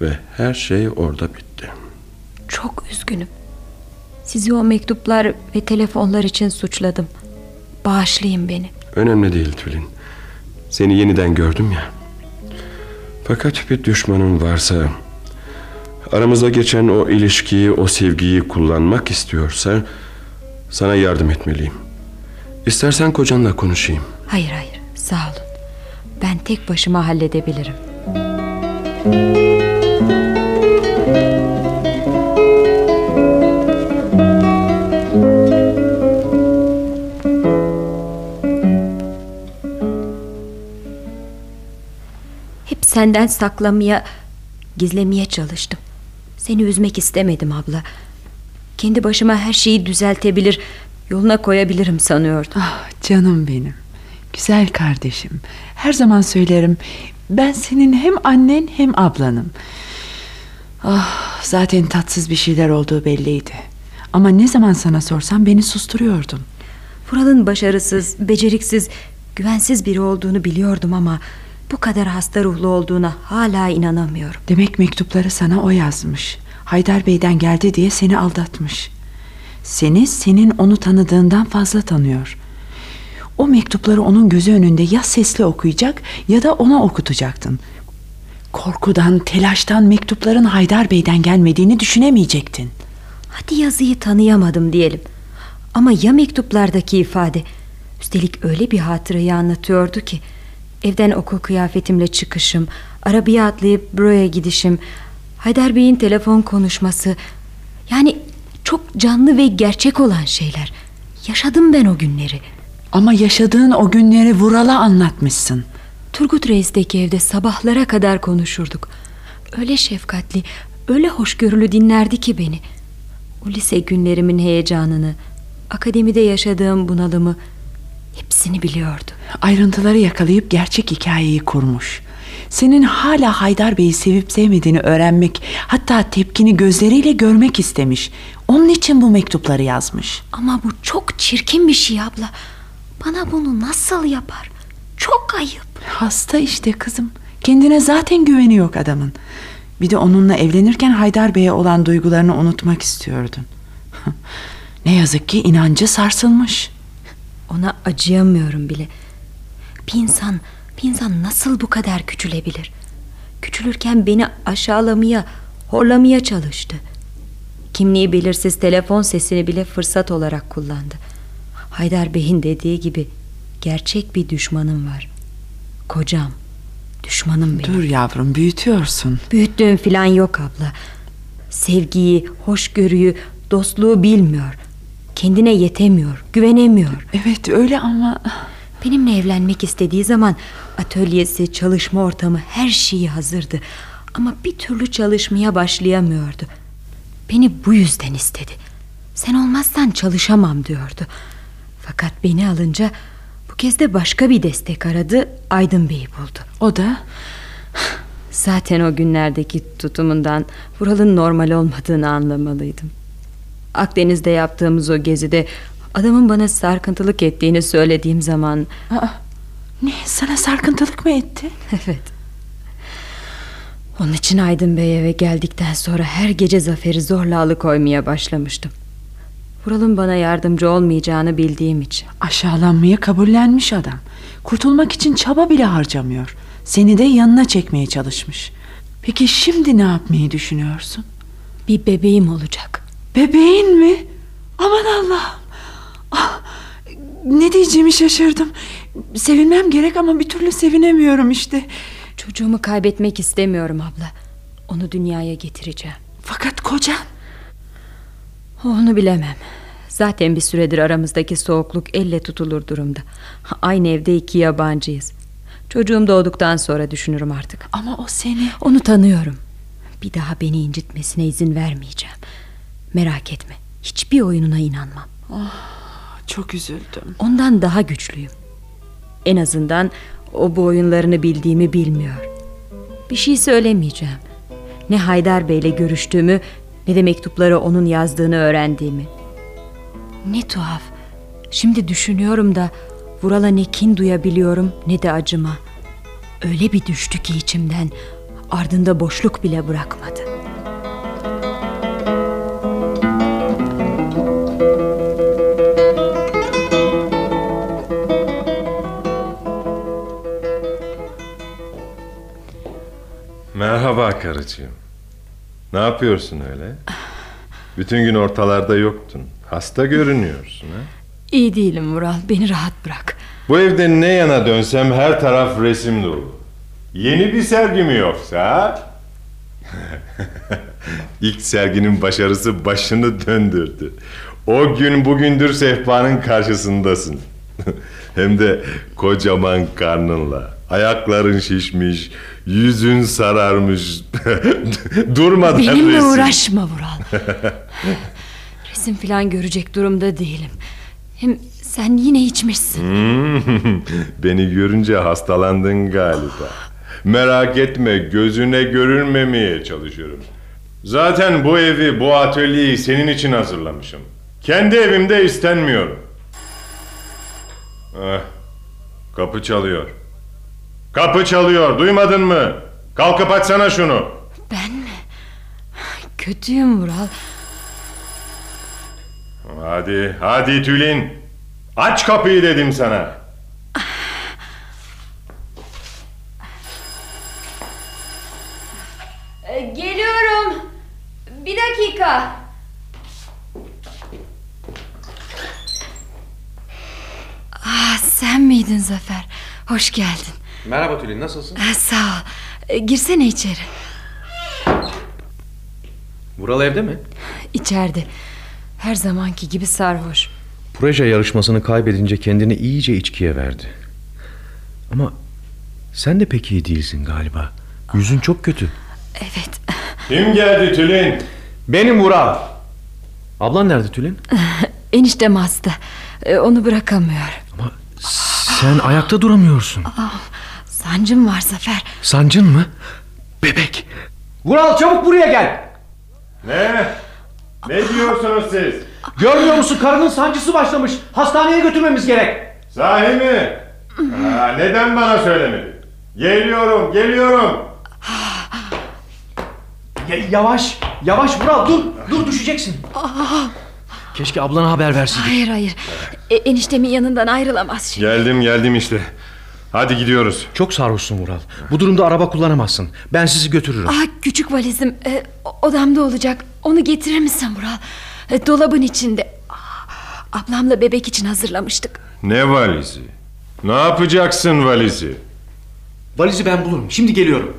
Ve her şey orada bitti.
Çok üzgünüm. Sizi o mektuplar ve telefonlar için suçladım. Bağışlayın beni.
Önemli değil Tülin. Seni yeniden gördüm ya. Fakat bir düşmanın varsa... ...aramızda geçen o ilişkiyi, o sevgiyi kullanmak istiyorsa... ...sana yardım etmeliyim. İstersen kocanla konuşayım.
Hayır hayır sağ olun. Ben tek başıma halledebilirim. Senden saklamaya, gizlemeye çalıştım. Seni üzmek istemedim abla. Kendi başıma her şeyi düzeltebilir, yoluna koyabilirim sanıyordum.
Ah canım benim. Güzel kardeşim. Her zaman söylerim. Ben senin hem annen hem ablanım. Ah, zaten tatsız bir şeyler olduğu belliydi. Ama ne zaman sana sorsam beni susturuyordun.
Vural'ın başarısız, beceriksiz, güvensiz biri olduğunu biliyordum ama bu kadar hasta ruhlu olduğuna hala inanamıyorum.
Demek mektupları sana o yazmış. Haydar Bey'den geldi diye seni aldatmış. Seni senin onu tanıdığından fazla tanıyor. O mektupları onun gözü önünde ya sesli okuyacak ya da ona okutacaktın. Korkudan, telaştan mektupların Haydar Bey'den gelmediğini düşünemeyecektin.
Hadi yazıyı tanıyamadım diyelim. Ama ya mektuplardaki ifade? Üstelik öyle bir hatırayı anlatıyordu ki. Evden okul kıyafetimle çıkışım, arabaya atlayıp buraya gidişim, Haydar Bey'in telefon konuşması. Yani çok canlı ve gerçek olan şeyler. Yaşadım ben o günleri.
Ama yaşadığın o günleri Vural'a anlatmışsın.
Turgut Reis'teki evde sabahlara kadar konuşurduk. Öyle şefkatli, öyle hoşgörülü dinlerdi ki beni. O lise günlerimin heyecanını, akademide yaşadığım bunalımı hepsini biliyordu.
Ayrıntıları yakalayıp gerçek hikayeyi kurmuş. Senin hala Haydar Bey'i sevip sevmediğini öğrenmek, hatta tepkini gözleriyle görmek istemiş. Onun için bu mektupları yazmış.
Ama bu çok çirkin bir şey abla. Bana bunu nasıl yapar? Çok ayıp.
Hasta işte kızım. Kendine zaten güveni yok adamın. Bir de onunla evlenirken Haydar Bey'e olan duygularını unutmak istiyordun. <laughs> ne yazık ki inancı sarsılmış.
Ona acıyamıyorum bile. Bir insan, bir insan nasıl bu kadar küçülebilir? Küçülürken beni aşağılamaya, horlamaya çalıştı. Kimliği belirsiz telefon sesini bile fırsat olarak kullandı. Haydar Bey'in dediği gibi gerçek bir düşmanım var. Kocam. Düşmanım benim.
Dur yavrum büyütüyorsun.
Büyüttüğüm filan yok abla. Sevgiyi, hoşgörüyü, dostluğu bilmiyor. Kendine yetemiyor, güvenemiyor.
Evet öyle ama...
Benimle evlenmek istediği zaman atölyesi, çalışma ortamı her şeyi hazırdı. Ama bir türlü çalışmaya başlayamıyordu. Beni bu yüzden istedi. Sen olmazsan çalışamam diyordu. Fakat beni alınca bu kez de başka bir destek aradı. Aydın Bey'i buldu.
O da?
Zaten o günlerdeki tutumundan Vural'ın normal olmadığını anlamalıydım. Akdeniz'de yaptığımız o gezide adamın bana sarkıntılık ettiğini söylediğim zaman...
Aa, ne sana sarkıntılık mı etti? <laughs>
Evet. Onun için Aydın Bey eve geldikten sonra her gece Zafer'i zorla alıkoymaya başlamıştım. Vural'ın bana yardımcı olmayacağını bildiğim için.
Aşağılanmaya kabullenmiş adam. Kurtulmak için çaba bile harcamıyor. Seni de yanına çekmeye çalışmış. Peki şimdi ne yapmayı düşünüyorsun?
Bir bebeğim olacak.
Bebeğin mi? Aman Allah'ım. Ah, ne diyeceğimi şaşırdım. Sevinmem gerek ama bir türlü sevinemiyorum işte.
Çocuğumu kaybetmek istemiyorum abla. Onu dünyaya getireceğim.
Fakat kocan?
Onu bilemem. Zaten bir süredir aramızdaki soğukluk elle tutulur durumda. Aynı evde iki yabancıyız. Çocuğum doğduktan sonra düşünürüm artık.
Ama o seni...
Onu tanıyorum. Bir daha beni incitmesine izin vermeyeceğim. Merak etme. Hiçbir oyununa inanmam.
Çok üzüldüm.
Ondan daha güçlüyüm. En azından o bu oyunlarını bildiğimi bilmiyor. Bir şey söylemeyeceğim. Ne Haydar Bey'le görüştüğümü ne de mektupları onun yazdığını öğrendiğimi. Ne tuhaf. Şimdi düşünüyorum da Vural'a ne kin duyabiliyorum ne de acıma. Öyle bir düştü ki içimden ardında boşluk bile bırakmadı.
Merhaba karıcığım. Ne yapıyorsun öyle? Bütün gün ortalarda yoktun. Hasta görünüyorsun ha?
İyi değilim Vural beni rahat bırak.
Bu evde ne yana dönsem her taraf resim dolu. Yeni bir sergi mi yoksa? <laughs> İlk serginin başarısı başını döndürdü. O gün bugündür sehpanın karşısındasın. <laughs> Hem de kocaman karnınla. Ayakların şişmiş, yüzün sararmış. <laughs> Durmadan
Benimle
resim.
uğraşma Vural. <laughs> Resim falan görecek durumda değilim. Hem sen yine içmişsin.
Hmm, <laughs> Beni görünce hastalandın galiba. Merak etme gözüne görünmemeye çalışıyorum. Zaten bu evi, bu atölyeyi senin için hazırlamışım. Kendi evimde istenmiyorum. Eh, kapı çalıyor. Kapı çalıyor, duymadın mı? Kalkıp açsana şunu.
Ben mi? Kötüyüm Vural.
Hadi, hadi Tülin. Aç kapıyı dedim sana.
Ee, Geliyorum. Bir dakika.
Ah, sen miydin Zafer? Hoş geldin.
Merhaba Tülin nasılsın?
Ah, sağ ol. E, girsene içeri.
Vural evde mi?
İçeride. Her zamanki gibi sarhoş.
Proje yarışmasını kaybedince kendini iyice içkiye verdi. Ama sen de pek iyi değilsin galiba. Yüzün çok kötü.
Evet.
Kim geldi Tülin?
Benim Vural. Ablan nerede Tülin? <laughs>
Eniştem hasta. E, onu bırakamıyor.
Sen ayakta duramıyorsun.
Sancım var Zafer.
Sancın mı? Bebek.
Vural çabuk buraya gel.
Ne? Ne diyorsunuz siz?
Görmüyor musun karının sancısı başlamış. Hastaneye götürmemiz gerek.
Sahi mi? Aa, neden bana söylemedin? Geliyorum, geliyorum.
Ya- yavaş, yavaş Vural dur. Dur düşeceksin.
Keşke ablana haber versin.
Hayır hayır. E, eniştemin yanından ayrılamaz şimdi.
Geldim, geldim işte. Hadi gidiyoruz.
Çok sarhoşsun Vural. Bu durumda araba kullanamazsın. Ben sizi götürürüm.
Ah, küçük valizim e, odamda olacak. Onu getirir misin Vural? E, dolabın içinde. Ah, ablamla bebek için hazırlamıştık.
Ne valizi? Ne yapacaksın valizi?
Valizi ben bulurum. Şimdi geliyorum.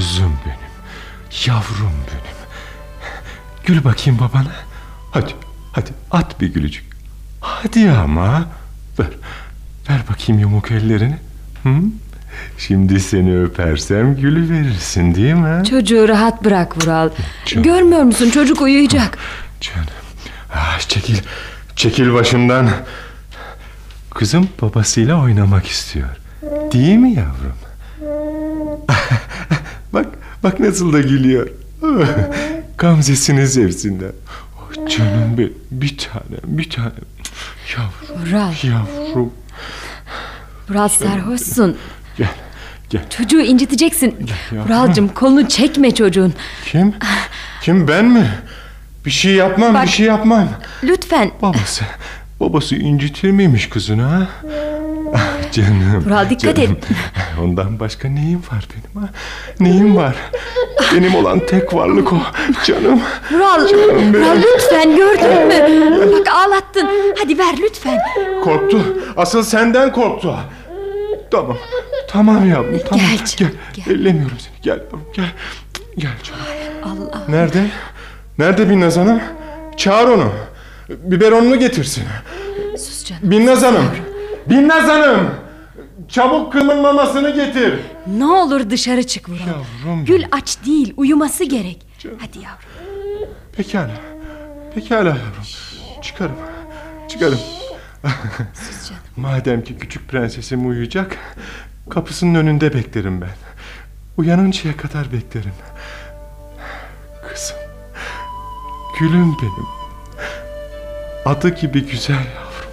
Kızım benim. Yavrum benim. Gül bakayım babana. Hadi, hadi at bir gülücük. Hadi ama. Ver, ver bakayım yumuk ellerini. Hı? Şimdi seni öpersem gülü verirsin değil mi?
Çocuğu rahat bırak Vural.
Canım.
Görmüyor musun çocuk uyuyacak.
Canım. Ah, çekil, çekil başımdan. Kızım babasıyla oynamak istiyor. Değil mi yavrum? Bak, nasıl da gülüyor. Gamzesini sevsinler. Oh, canım be, bir tane, bir tane. Yavrum,
Vural.
yavrum.
Vural sarhoşsun.
Gel, gel.
Çocuğu inciteceksin.
yavrum.
Vuralcığım kolunu çekme çocuğun.
Kim? Kim ben mi? Bir şey yapmam,
Bak-
bir şey yapmam.
Lütfen.
Babası, babası incitir miymiş kızını ha? Canım.
Vural, dikkat
canım.
et.
Ondan başka neyim var benim ha? Neyim var? Benim olan tek varlık o. Canım.
Vural,
Canım benim.
Vural lütfen gördün mü? Bak ağlattın. Hadi ver lütfen.
Korktu. Asıl senden korktu. Tamam. Tamam yavrum tamam.
Gel canım,
gel. Ellemiyorum seni. Gel yavrum gel. Gel canım.
Allah.
Nerede? Nerede Binnaz Hanım? Çağır onu. Biberonunu getirsin.
Sus canım.
Binnaz Hanım. Binnaz Hanım. Çabuk kızımın mamasını getir.
Ne olur dışarı çık Vural.
Yavrum.
Gül aç değil uyuması gerek. Hadi yavrum.
Pekala. Pekala yavrum. Çıkarım. Çıkarım. <laughs> Madem ki küçük prensesim uyuyacak, kapısının önünde beklerim ben. Uyanıncaya kadar beklerim. Kızım. Gülüm benim. Adı gibi güzel yavrum.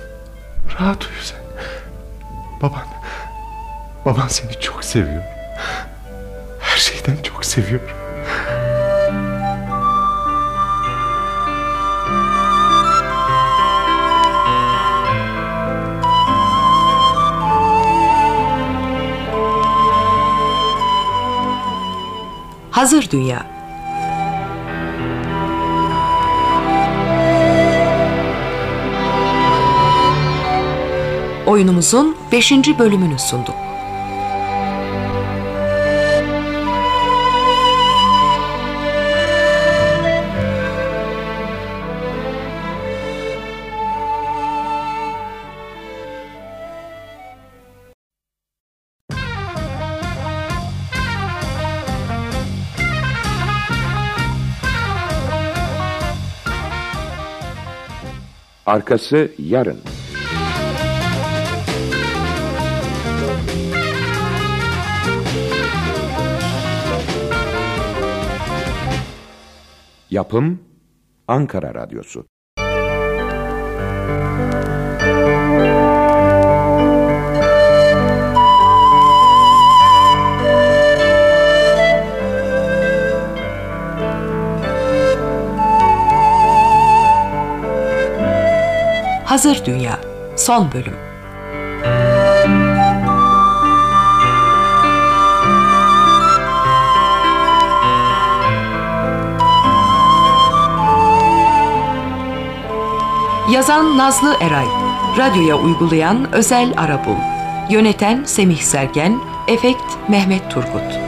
Rahat uyu sen. Baban. Baban seni çok seviyor. Her şeyden çok seviyor.
Hazır Dünya Oyunumuzun 5. bölümünü sunduk.
Arkası yarın. Yapım Ankara Radyosu.
Hazır Dünya Son Bölüm Yazan Nazlı Eray. Radyoya uygulayan Özel Arabul Yöneten Semih Sergen Efekt Mehmet Turgut.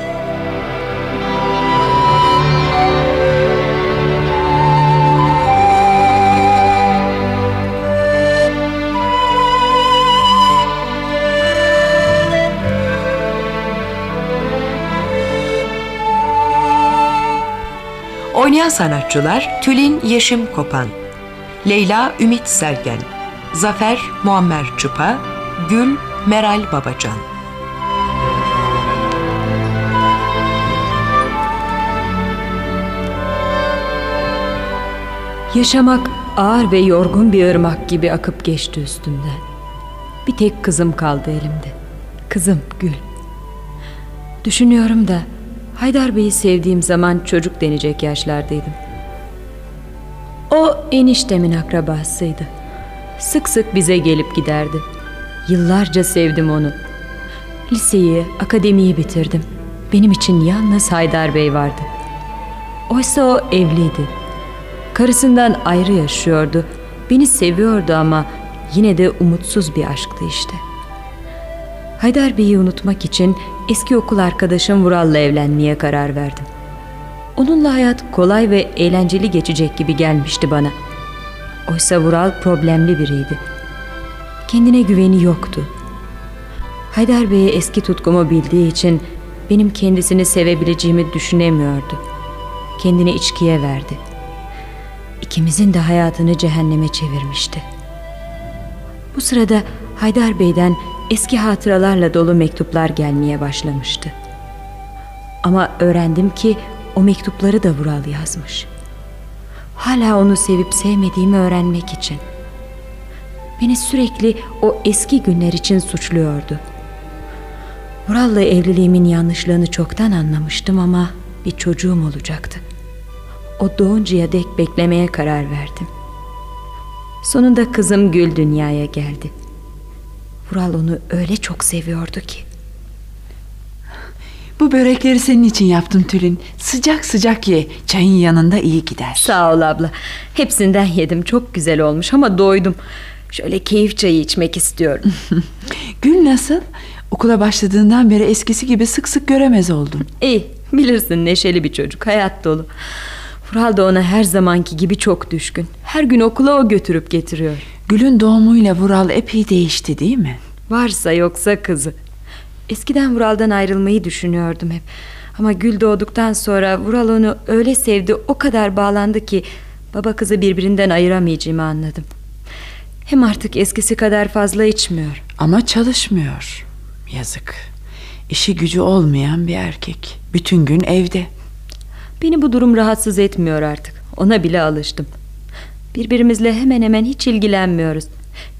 Oynayan sanatçılar Tülin Yeşim Kopan, Leyla Ümit Sergen, Zafer Muammer Çıpa, Gül Meral Babacan.
Yaşamak ağır ve yorgun bir ırmak gibi akıp geçti üstümden. Bir tek kızım kaldı elimde. Kızım Gül. Düşünüyorum da Haydar Bey'i sevdiğim zaman çocuk denecek yaşlardaydım. Eniştemin akrabasıydı. Sık sık bize gelip giderdi. Yıllarca sevdim onu. Liseyi, akademiyi bitirdim. Benim için yalnız Haydar Bey vardı. Oysa o evliydi. Karısından ayrı yaşıyordu. Beni seviyordu ama yine de umutsuz bir aşktı işte. Haydar Bey'i unutmak için eski okul arkadaşım Vural'la evlenmeye karar verdim. Onunla hayat kolay ve eğlenceli geçecek gibi gelmişti bana. Oysa Vural problemli biriydi. Kendine güveni yoktu. Haydar Bey'e eski tutkumu bildiği için benim kendisini sevebileceğimi düşünemiyordu. Kendini içkiye verdi. İkimizin de hayatını cehenneme çevirmişti. Bu sırada Haydar Bey'den eski hatıralarla dolu mektuplar gelmeye başlamıştı. Ama öğrendim ki o mektupları da Vural yazmış. Hala onu sevip sevmediğimi öğrenmek için. Beni sürekli o eski günler için suçluyordu. Vural'la evliliğimin yanlışlığını çoktan anlamıştım ama bir çocuğum olacaktı. O doğuncaya dek beklemeye karar verdim. Sonunda kızım Gül dünyaya geldi. Vural onu öyle çok seviyordu ki.
Bu börekleri senin için yaptım Tülin. Sıcak sıcak ye. Çayın yanında iyi gider.
Sağ ol abla. Hepsinden yedim. Çok güzel olmuş ama doydum. Şöyle keyif çayı içmek istiyorum. <laughs>
Gül nasıl? Okula başladığından beri eskisi gibi sık sık göremez oldum.
İyi bilirsin neşeli bir çocuk hayat dolu. Vural da ona her zamanki gibi çok düşkün. Her gün okula o götürüp getiriyor.
Gül'ün doğumuyla Vural epey değişti değil mi?
Varsa yoksa kızı. Eskiden Vural'dan ayrılmayı düşünüyordum hep. Ama Gül doğduktan sonra Vural onu öyle sevdi, o kadar bağlandı ki baba kızı birbirinden ayıramayacağımı anladım. Hem artık eskisi kadar fazla içmiyor.
Ama çalışmıyor. Yazık. İşi gücü olmayan bir erkek. Bütün gün evde.
Beni bu durum rahatsız etmiyor artık. Ona bile alıştım. Birbirimizle hemen hemen hiç ilgilenmiyoruz.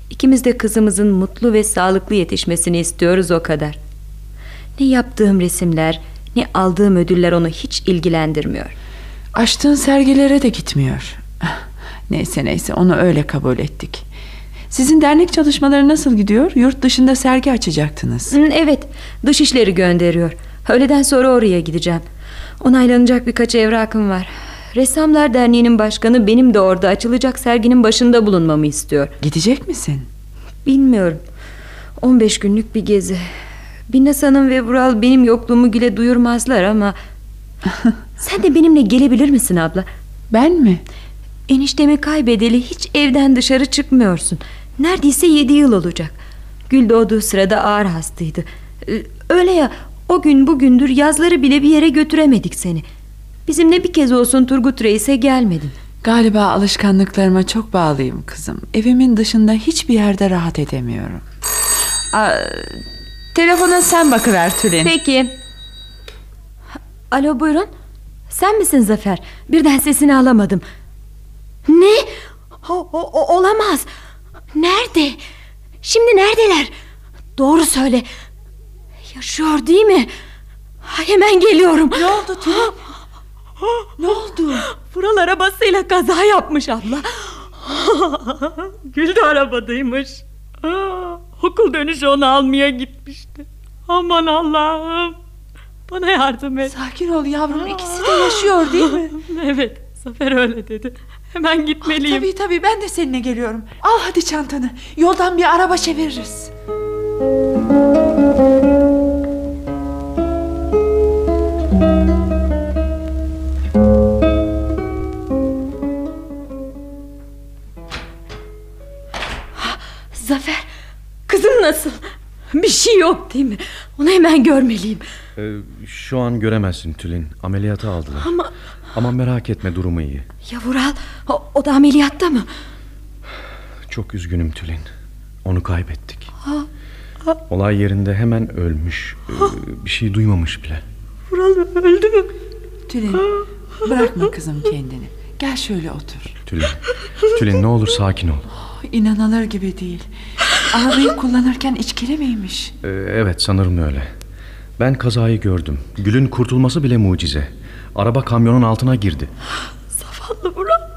İkimiz de kızımızın mutlu ve sağlıklı yetişmesini istiyoruz o kadar. Ne yaptığım resimler, ne aldığım ödüller onu hiç ilgilendirmiyor.
Açtığın sergilere de gitmiyor. Neyse neyse onu öyle kabul ettik. Sizin dernek çalışmaları nasıl gidiyor? Yurt dışında sergi açacaktınız.
Evet, dışişleri gönderiyor. Öğleden sonra oraya gideceğim. Onaylanacak birkaç evrakım var. Ressamlar Derneği'nin başkanı benim de orada açılacak serginin başında bulunmamı istiyor.
Gidecek misin?
Bilmiyorum. 15 günlük bir gezi. Binnaz Hanım ve Vural benim yokluğumu güle duyurmazlar ama... <laughs> Sen de benimle gelebilir misin abla?
Ben mi?
Eniştemi kaybedeli hiç evden dışarı çıkmıyorsun. Neredeyse yedi yıl olacak. Gül doğduğu sırada ağır hastaydı. Ee, Öyle ya o gün bugündür yazları bile bir yere götüremedik seni. Bizimle bir kez olsun Turgut Reis'e gelmedin.
Galiba alışkanlıklarıma çok bağlıyım kızım. Evimin dışında hiçbir yerde rahat edemiyorum. Aa, telefona sen bakıver Tülin.
Peki. Alo buyurun. Sen misin Zafer? Birden sesini alamadım. Ne? O, o- olamaz. Nerede? Şimdi neredeler? Doğru söyle. Yaşıyor değil mi? Ha, Hemen geliyorum.
Ne oldu Tülin? ne oldu?
Vural arabasıyla kaza yapmış abla. Gül de arabadaymış. Aa, Okul dönüşü onu almaya gitmişti. Aman Allah'ım. Bana yardım et.
Sakin ol yavrum ikisi de yaşıyor değil mi? <laughs>
Evet Zafer öyle dedi. Hemen gitmeliyim.
Tabii tabii ben de seninle geliyorum. Al hadi çantanı. Yoldan bir araba çeviririz.
Zafer yok değil mi? Onu hemen görmeliyim.
Ee, şu an göremezsin Tülin. Ameliyata aldılar.
Ama
Ama merak etme durumu iyi.
ya Vural o, o da ameliyatta mı?
Çok üzgünüm Tülin. Onu kaybettik.
Ha, ha,
Olay yerinde hemen ölmüş. Ee, bir şey duymamış bile.
Vural öldü mü?
Tülin bırakma kızım kendini. Gel şöyle otur.
Tülin. Tülin ne olur sakin ol.
İnanılır gibi değil. Arabayı kullanırken içkili miymiş?
Ee, evet sanırım öyle. Ben kazayı gördüm. Gül'ün kurtulması bile mucize. Araba kamyonun altına girdi.
Zavallı Vural.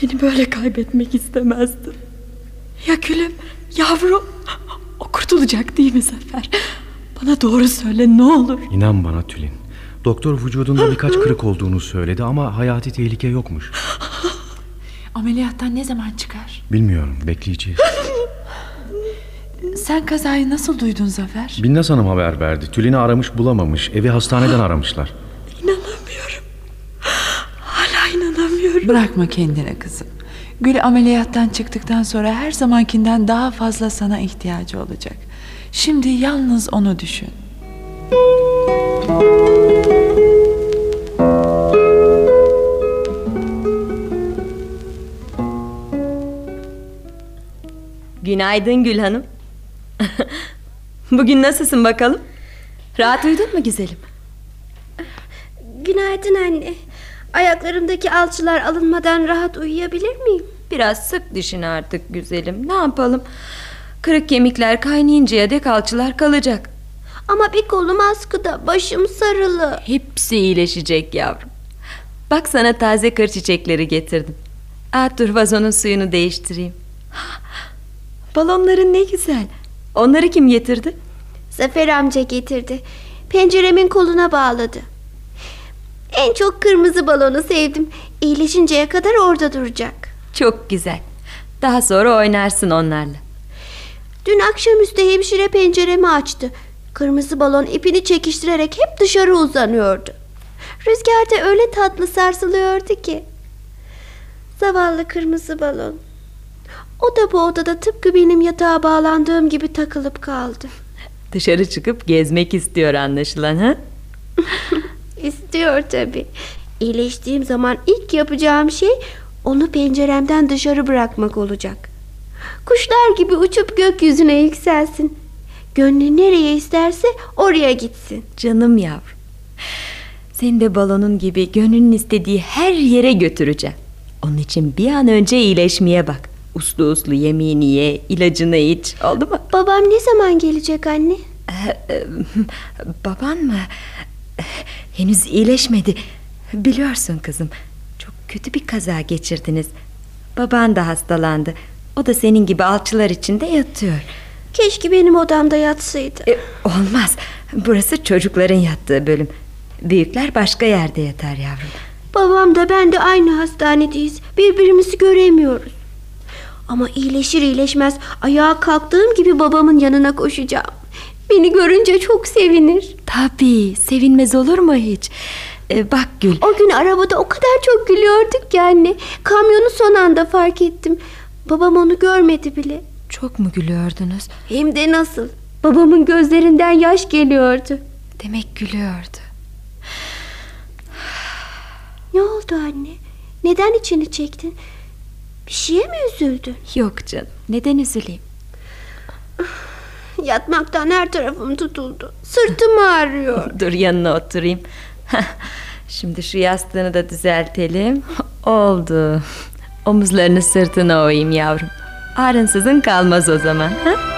Seni böyle kaybetmek istemezdim. Ya gülüm, yavrum. O kurtulacak değil mi Zafer? Bana doğru söyle ne olur.
İnan bana Tülin. Doktor vücudunda birkaç kırık olduğunu söyledi ama hayati tehlike yokmuş.
Ameliyattan ne zaman çıkar?
Bilmiyorum bekleyeceğiz. <laughs>
Sen kazayı nasıl duydun Zafer?
Binnaz Hanım haber verdi. Tülin'i aramış bulamamış. Evi hastaneden aramışlar.
İnanamıyorum. Hala inanamıyorum.
Bırakma kendine kızım. Gül ameliyattan çıktıktan sonra her zamankinden daha fazla sana ihtiyacı olacak. Şimdi yalnız onu düşün.
Günaydın Gül Hanım. <laughs> Bugün nasılsın bakalım? Rahat uyudun mu güzelim?
Günaydın anne. Ayaklarımdaki alçılar alınmadan rahat uyuyabilir miyim?
Biraz sık dişini artık güzelim. Ne yapalım? Kırık kemikler kaynayıncaya dek alçılar kalacak.
Ama bir kolum askıda, başım sarılı.
Hepsi iyileşecek yavrum. Bak sana taze kır çiçekleri getirdim. Aa, dur vazonun suyunu değiştireyim. <gasps> Balonların ne güzel. Onları kim getirdi?
Zafer amca getirdi. Penceremin koluna bağladı. En çok kırmızı balonu sevdim. İyileşinceye kadar orada duracak.
Çok güzel. Daha sonra oynarsın onlarla.
Dün akşamüstü hemşire penceremi açtı. Kırmızı balon ipini çekiştirerek hep dışarı uzanıyordu. Rüzgarda öyle tatlı sarsılıyordu ki. Zavallı kırmızı balon. O da bu odada tıpkı benim yatağa bağlandığım gibi takılıp kaldı.
Dışarı çıkıp gezmek istiyor anlaşılan ha? <laughs>
İstiyor tabii. İyileştiğim zaman ilk yapacağım şey onu penceremden dışarı bırakmak olacak. Kuşlar gibi uçup gökyüzüne yükselsin. Gönlü nereye isterse oraya gitsin.
Canım yavrum. Seni de balonun gibi gönlünün istediği her yere götüreceğim. Onun için bir an önce iyileşmeye bak. Uslu uslu yemeğini ye, ilacını iç. Oldu mu?
Babam ne zaman gelecek anne?
Ee, e, baban mı? Henüz iyileşmedi. Biliyorsun kızım. Çok kötü bir kaza geçirdiniz. Baban da hastalandı. O da senin gibi alçılar içinde yatıyor.
Keşke benim odamda yatsaydı.
E, olmaz. Burası çocukların yattığı bölüm. Büyükler başka yerde yatar yavrum.
Babam da ben de aynı hastanedeyiz. Birbirimizi göremiyoruz. Ama iyileşir iyileşmez ayağa kalktığım gibi babamın yanına koşacağım. Beni görünce çok sevinir.
Tabii sevinmez olur mu hiç? Ee, bak Gül.
O gün arabada o kadar çok gülüyorduk ki anne. Kamyonu son anda fark ettim. Babam onu görmedi bile.
Çok mu gülüyordunuz?
Hem de nasıl? Babamın gözlerinden yaş geliyordu.
Demek gülüyordu.
Ne oldu anne? Neden içini çektin? Bir şeye mi üzüldün?
Yok canım. Neden üzüleyim? <sighs>
Yatmaktan her tarafım tutuldu. Sırtım <laughs> ağrıyor.
Dur yanına oturayım. <laughs> Şimdi şu yastığını da düzeltelim. <laughs> Oldu. Omuzlarını sırtına oyayım yavrum. Ağrınsızın kalmaz o zaman. Ha?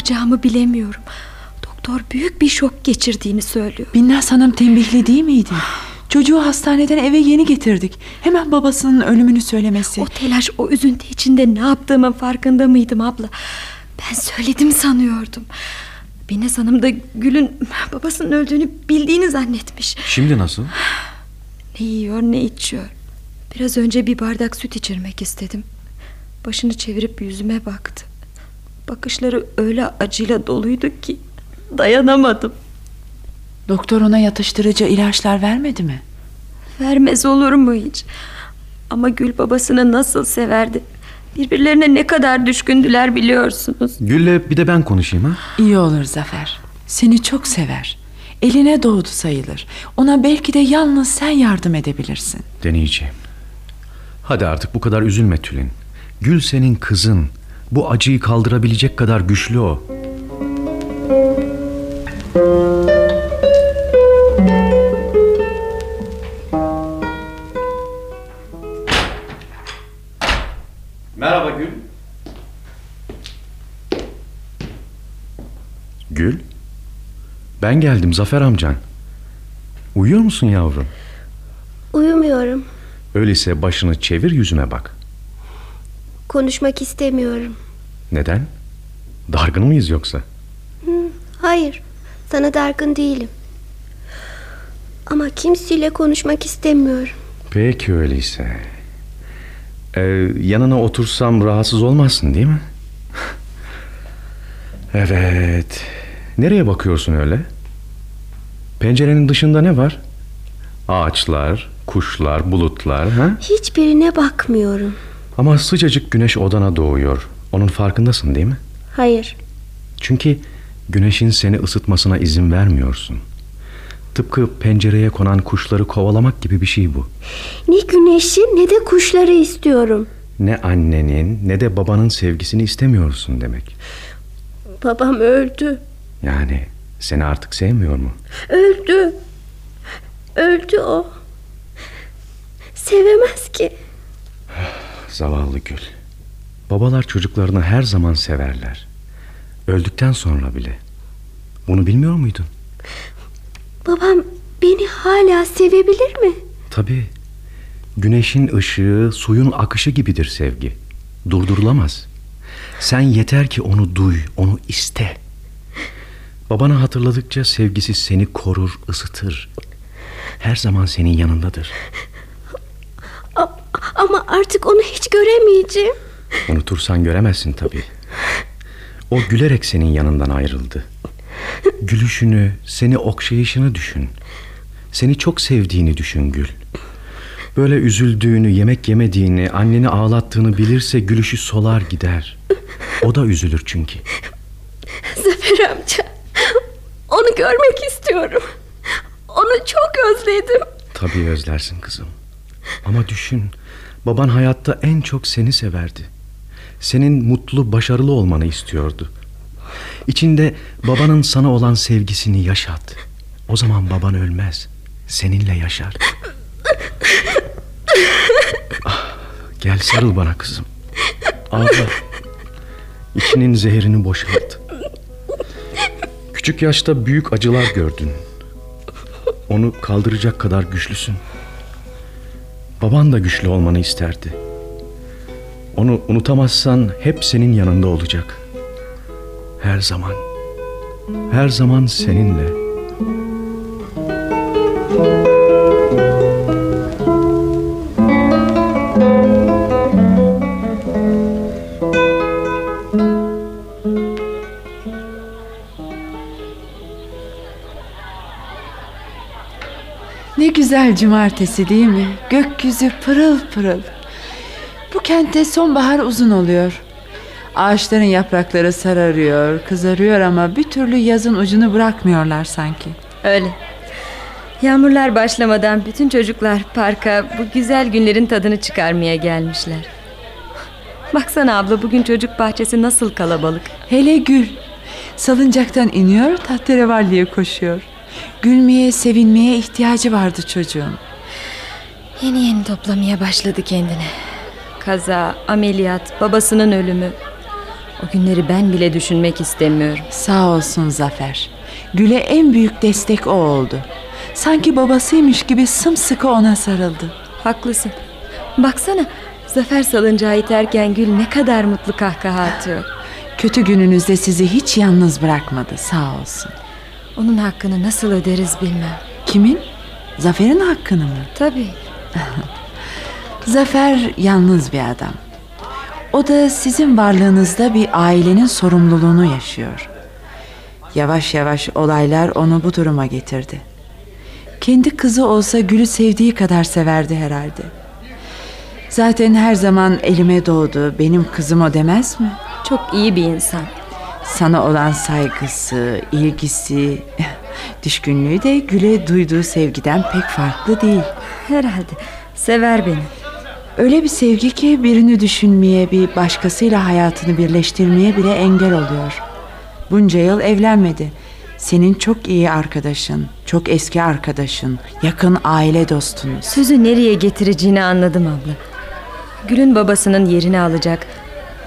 Yapacağımı bilemiyorum. Doktor büyük bir şok geçirdiğini söylüyor.
Binnaz Hanım tembihli değil miydi? Çocuğu hastaneden eve yeni getirdik. Hemen babasının ölümünü söylemesi.
O telaş, o üzüntü içinde ne yaptığımın farkında mıydım abla? Ben söyledim sanıyordum. Binnaz Hanım da Gül'ün babasının öldüğünü bildiğini zannetmiş.
Şimdi nasıl?
Ne yiyor ne içiyor. Biraz önce bir bardak süt içirmek istedim. Başını çevirip yüzüme baktı. Bakışları öyle acıyla doluydu ki dayanamadım.
Doktor ona yatıştırıcı ilaçlar vermedi mi?
Vermez olur mu hiç? Ama Gül babasını nasıl severdi. Birbirlerine ne kadar düşkündüler biliyorsunuz.
Gül'le bir de ben konuşayım ha.
İyi olur Zafer. Seni çok sever. Eline doğdu sayılır. Ona belki de yalnız sen yardım edebilirsin.
Deneyeceğim. Hadi artık bu kadar üzülme Tülin. Gül senin kızın. Bu acıyı kaldırabilecek kadar güçlü o.
Merhaba Gül.
Gül? Ben geldim Zafer amcan. Uyuyor musun yavrum?
Uyumuyorum.
Öyleyse başını çevir yüzüme bak.
Konuşmak istemiyorum.
Neden? Dargın mıyız yoksa?
Hı, hayır. Sana dargın değilim. Ama kimseyle konuşmak istemiyorum.
Peki öyleyse. Ee, yanına otursam rahatsız olmazsın değil mi? <laughs> evet. Nereye bakıyorsun öyle? Pencerenin dışında ne var? Ağaçlar, kuşlar, bulutlar. Ha?
Hiçbirine bakmıyorum.
Ama sıcacık güneş odana doğuyor. Onun farkındasın değil mi?
Hayır.
Çünkü güneşin seni ısıtmasına izin vermiyorsun. Tıpkı pencereye konan kuşları kovalamak gibi bir şey bu.
Ne güneşi ne de kuşları istiyorum.
Ne annenin ne de babanın sevgisini istemiyorsun demek.
Babam öldü.
Yani seni artık sevmiyor mu?
Öldü. Öldü o. Sevemez ki. <sighs>
Zavallı Gül. Babalar çocuklarını her zaman severler. Öldükten sonra bile. Bunu bilmiyor muydun?
Babam beni hala sevebilir mi?
Tabii. Güneşin ışığı, suyun akışı gibidir sevgi. Durdurulamaz. Sen yeter ki onu duy, onu iste. Babana hatırladıkça sevgisi seni korur, ısıtır. Her zaman senin yanındadır.
Ama artık onu hiç göremeyeceğim.
Unutursan göremezsin tabii. O gülerek senin yanından ayrıldı. Gülüşünü, seni okşayışını düşün. Seni çok sevdiğini düşün Gül. Böyle üzüldüğünü, yemek yemediğini, anneni ağlattığını bilirse gülüşü solar gider. O da üzülür çünkü.
Zafer amca. Onu görmek istiyorum. Onu çok özledim.
Tabii özlersin kızım. Ama düşün, baban hayatta en çok seni severdi. Senin mutlu, başarılı olmanı istiyordu. İçinde babanın sana olan sevgisini yaşat. O zaman baban ölmez. Seninle yaşar. Ah, gel sarıl bana kızım. Ağla. İçinin zehirini boşalt. Küçük yaşta büyük acılar gördün. Onu kaldıracak kadar güçlüsün. Baban da güçlü olmanı isterdi. Onu unutamazsan hep senin yanında olacak. Her zaman. Her zaman seninle.
Güzel cumartesi değil mi? Gökyüzü pırıl pırıl. Bu kentte sonbahar uzun oluyor. Ağaçların yaprakları sararıyor, kızarıyor ama bir türlü yazın ucunu bırakmıyorlar sanki.
Öyle. Yağmurlar başlamadan bütün çocuklar parka bu güzel günlerin tadını çıkarmaya gelmişler. Baksana abla bugün çocuk bahçesi nasıl kalabalık.
Hele Gül. Salıncaktan iniyor, tahterevalliye koşuyor. Gülmeye, sevinmeye ihtiyacı vardı çocuğun.
Yeni yeni toplamaya başladı kendini. Kaza, ameliyat, babasının ölümü. O günleri ben bile düşünmek istemiyorum.
Sağ olsun Zafer. Gül'e en büyük destek o oldu. Sanki babasıymış gibi sımsıkı ona sarıldı.
Haklısın. Baksana Zafer salıncağı iterken Gül ne kadar mutlu kahkaha atıyor.
Kötü gününüzde sizi hiç yalnız bırakmadı sağ olsun.
Onun hakkını nasıl öderiz bilmem.
Kimin? Zafer'in hakkını mı?
Tabii. <laughs>
Zafer yalnız bir adam. O da sizin varlığınızda bir ailenin sorumluluğunu yaşıyor. Yavaş yavaş olaylar onu bu duruma getirdi. Kendi kızı olsa Gül'ü sevdiği kadar severdi herhalde. Zaten her zaman elime doğdu. Benim kızım o demez mi?
Çok iyi bir insan.
Sana olan saygısı, ilgisi, düşkünlüğü de Gül'e duyduğu sevgiden pek farklı değil.
Herhalde. Sever beni.
Öyle bir sevgi ki birini düşünmeye, bir başkasıyla hayatını birleştirmeye bile engel oluyor. Bunca yıl evlenmedi. Senin çok iyi arkadaşın, çok eski arkadaşın, yakın aile dostunuz.
Sözü nereye getireceğini anladım abla. Gül'ün babasının yerini alacak,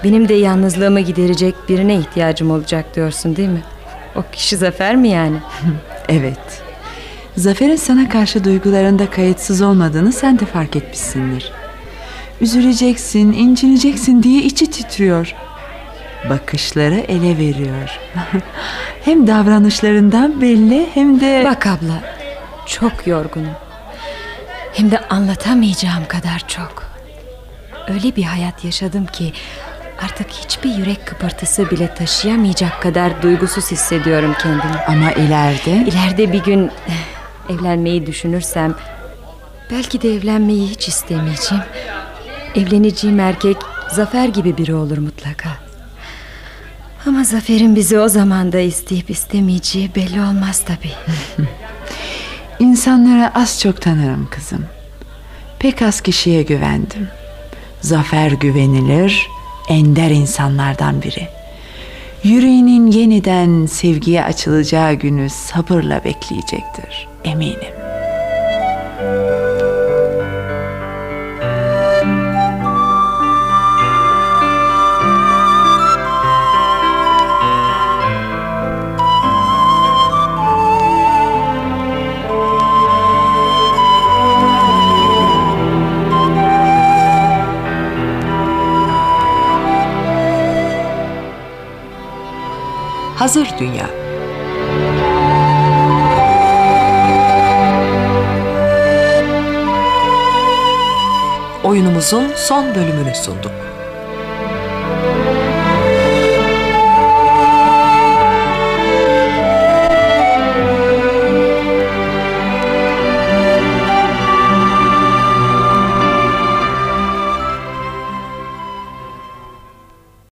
benim de yalnızlığımı giderecek birine ihtiyacım olacak diyorsun değil mi? O kişi Zafer mi yani? <laughs>
evet. Zafer'in sana karşı duygularında kayıtsız olmadığını sen de fark etmişsindir. Üzüleceksin, incineceksin diye içi titriyor. Bakışları ele veriyor. <laughs> hem davranışlarından belli hem de...
Bak abla, çok yorgunum. Hem de anlatamayacağım kadar çok. Öyle bir hayat yaşadım ki artık hiçbir yürek kıpırtısı bile taşıyamayacak kadar duygusuz hissediyorum kendimi.
Ama ileride?
İleride bir gün evlenmeyi düşünürsem belki de evlenmeyi hiç istemeyeceğim. Evleneceğim erkek Zafer gibi biri olur mutlaka. Ama Zafer'in bizi o zaman da isteyip istemeyeceği belli olmaz tabii. <laughs>
İnsanları az çok tanırım kızım. Pek az kişiye güvendim. Zafer güvenilir, ender insanlardan biri. Yüreğinin yeniden sevgiye açılacağı günü sabırla bekleyecektir, eminim.
Hazır Dünya. Oyunumuzun son bölümünü sunduk.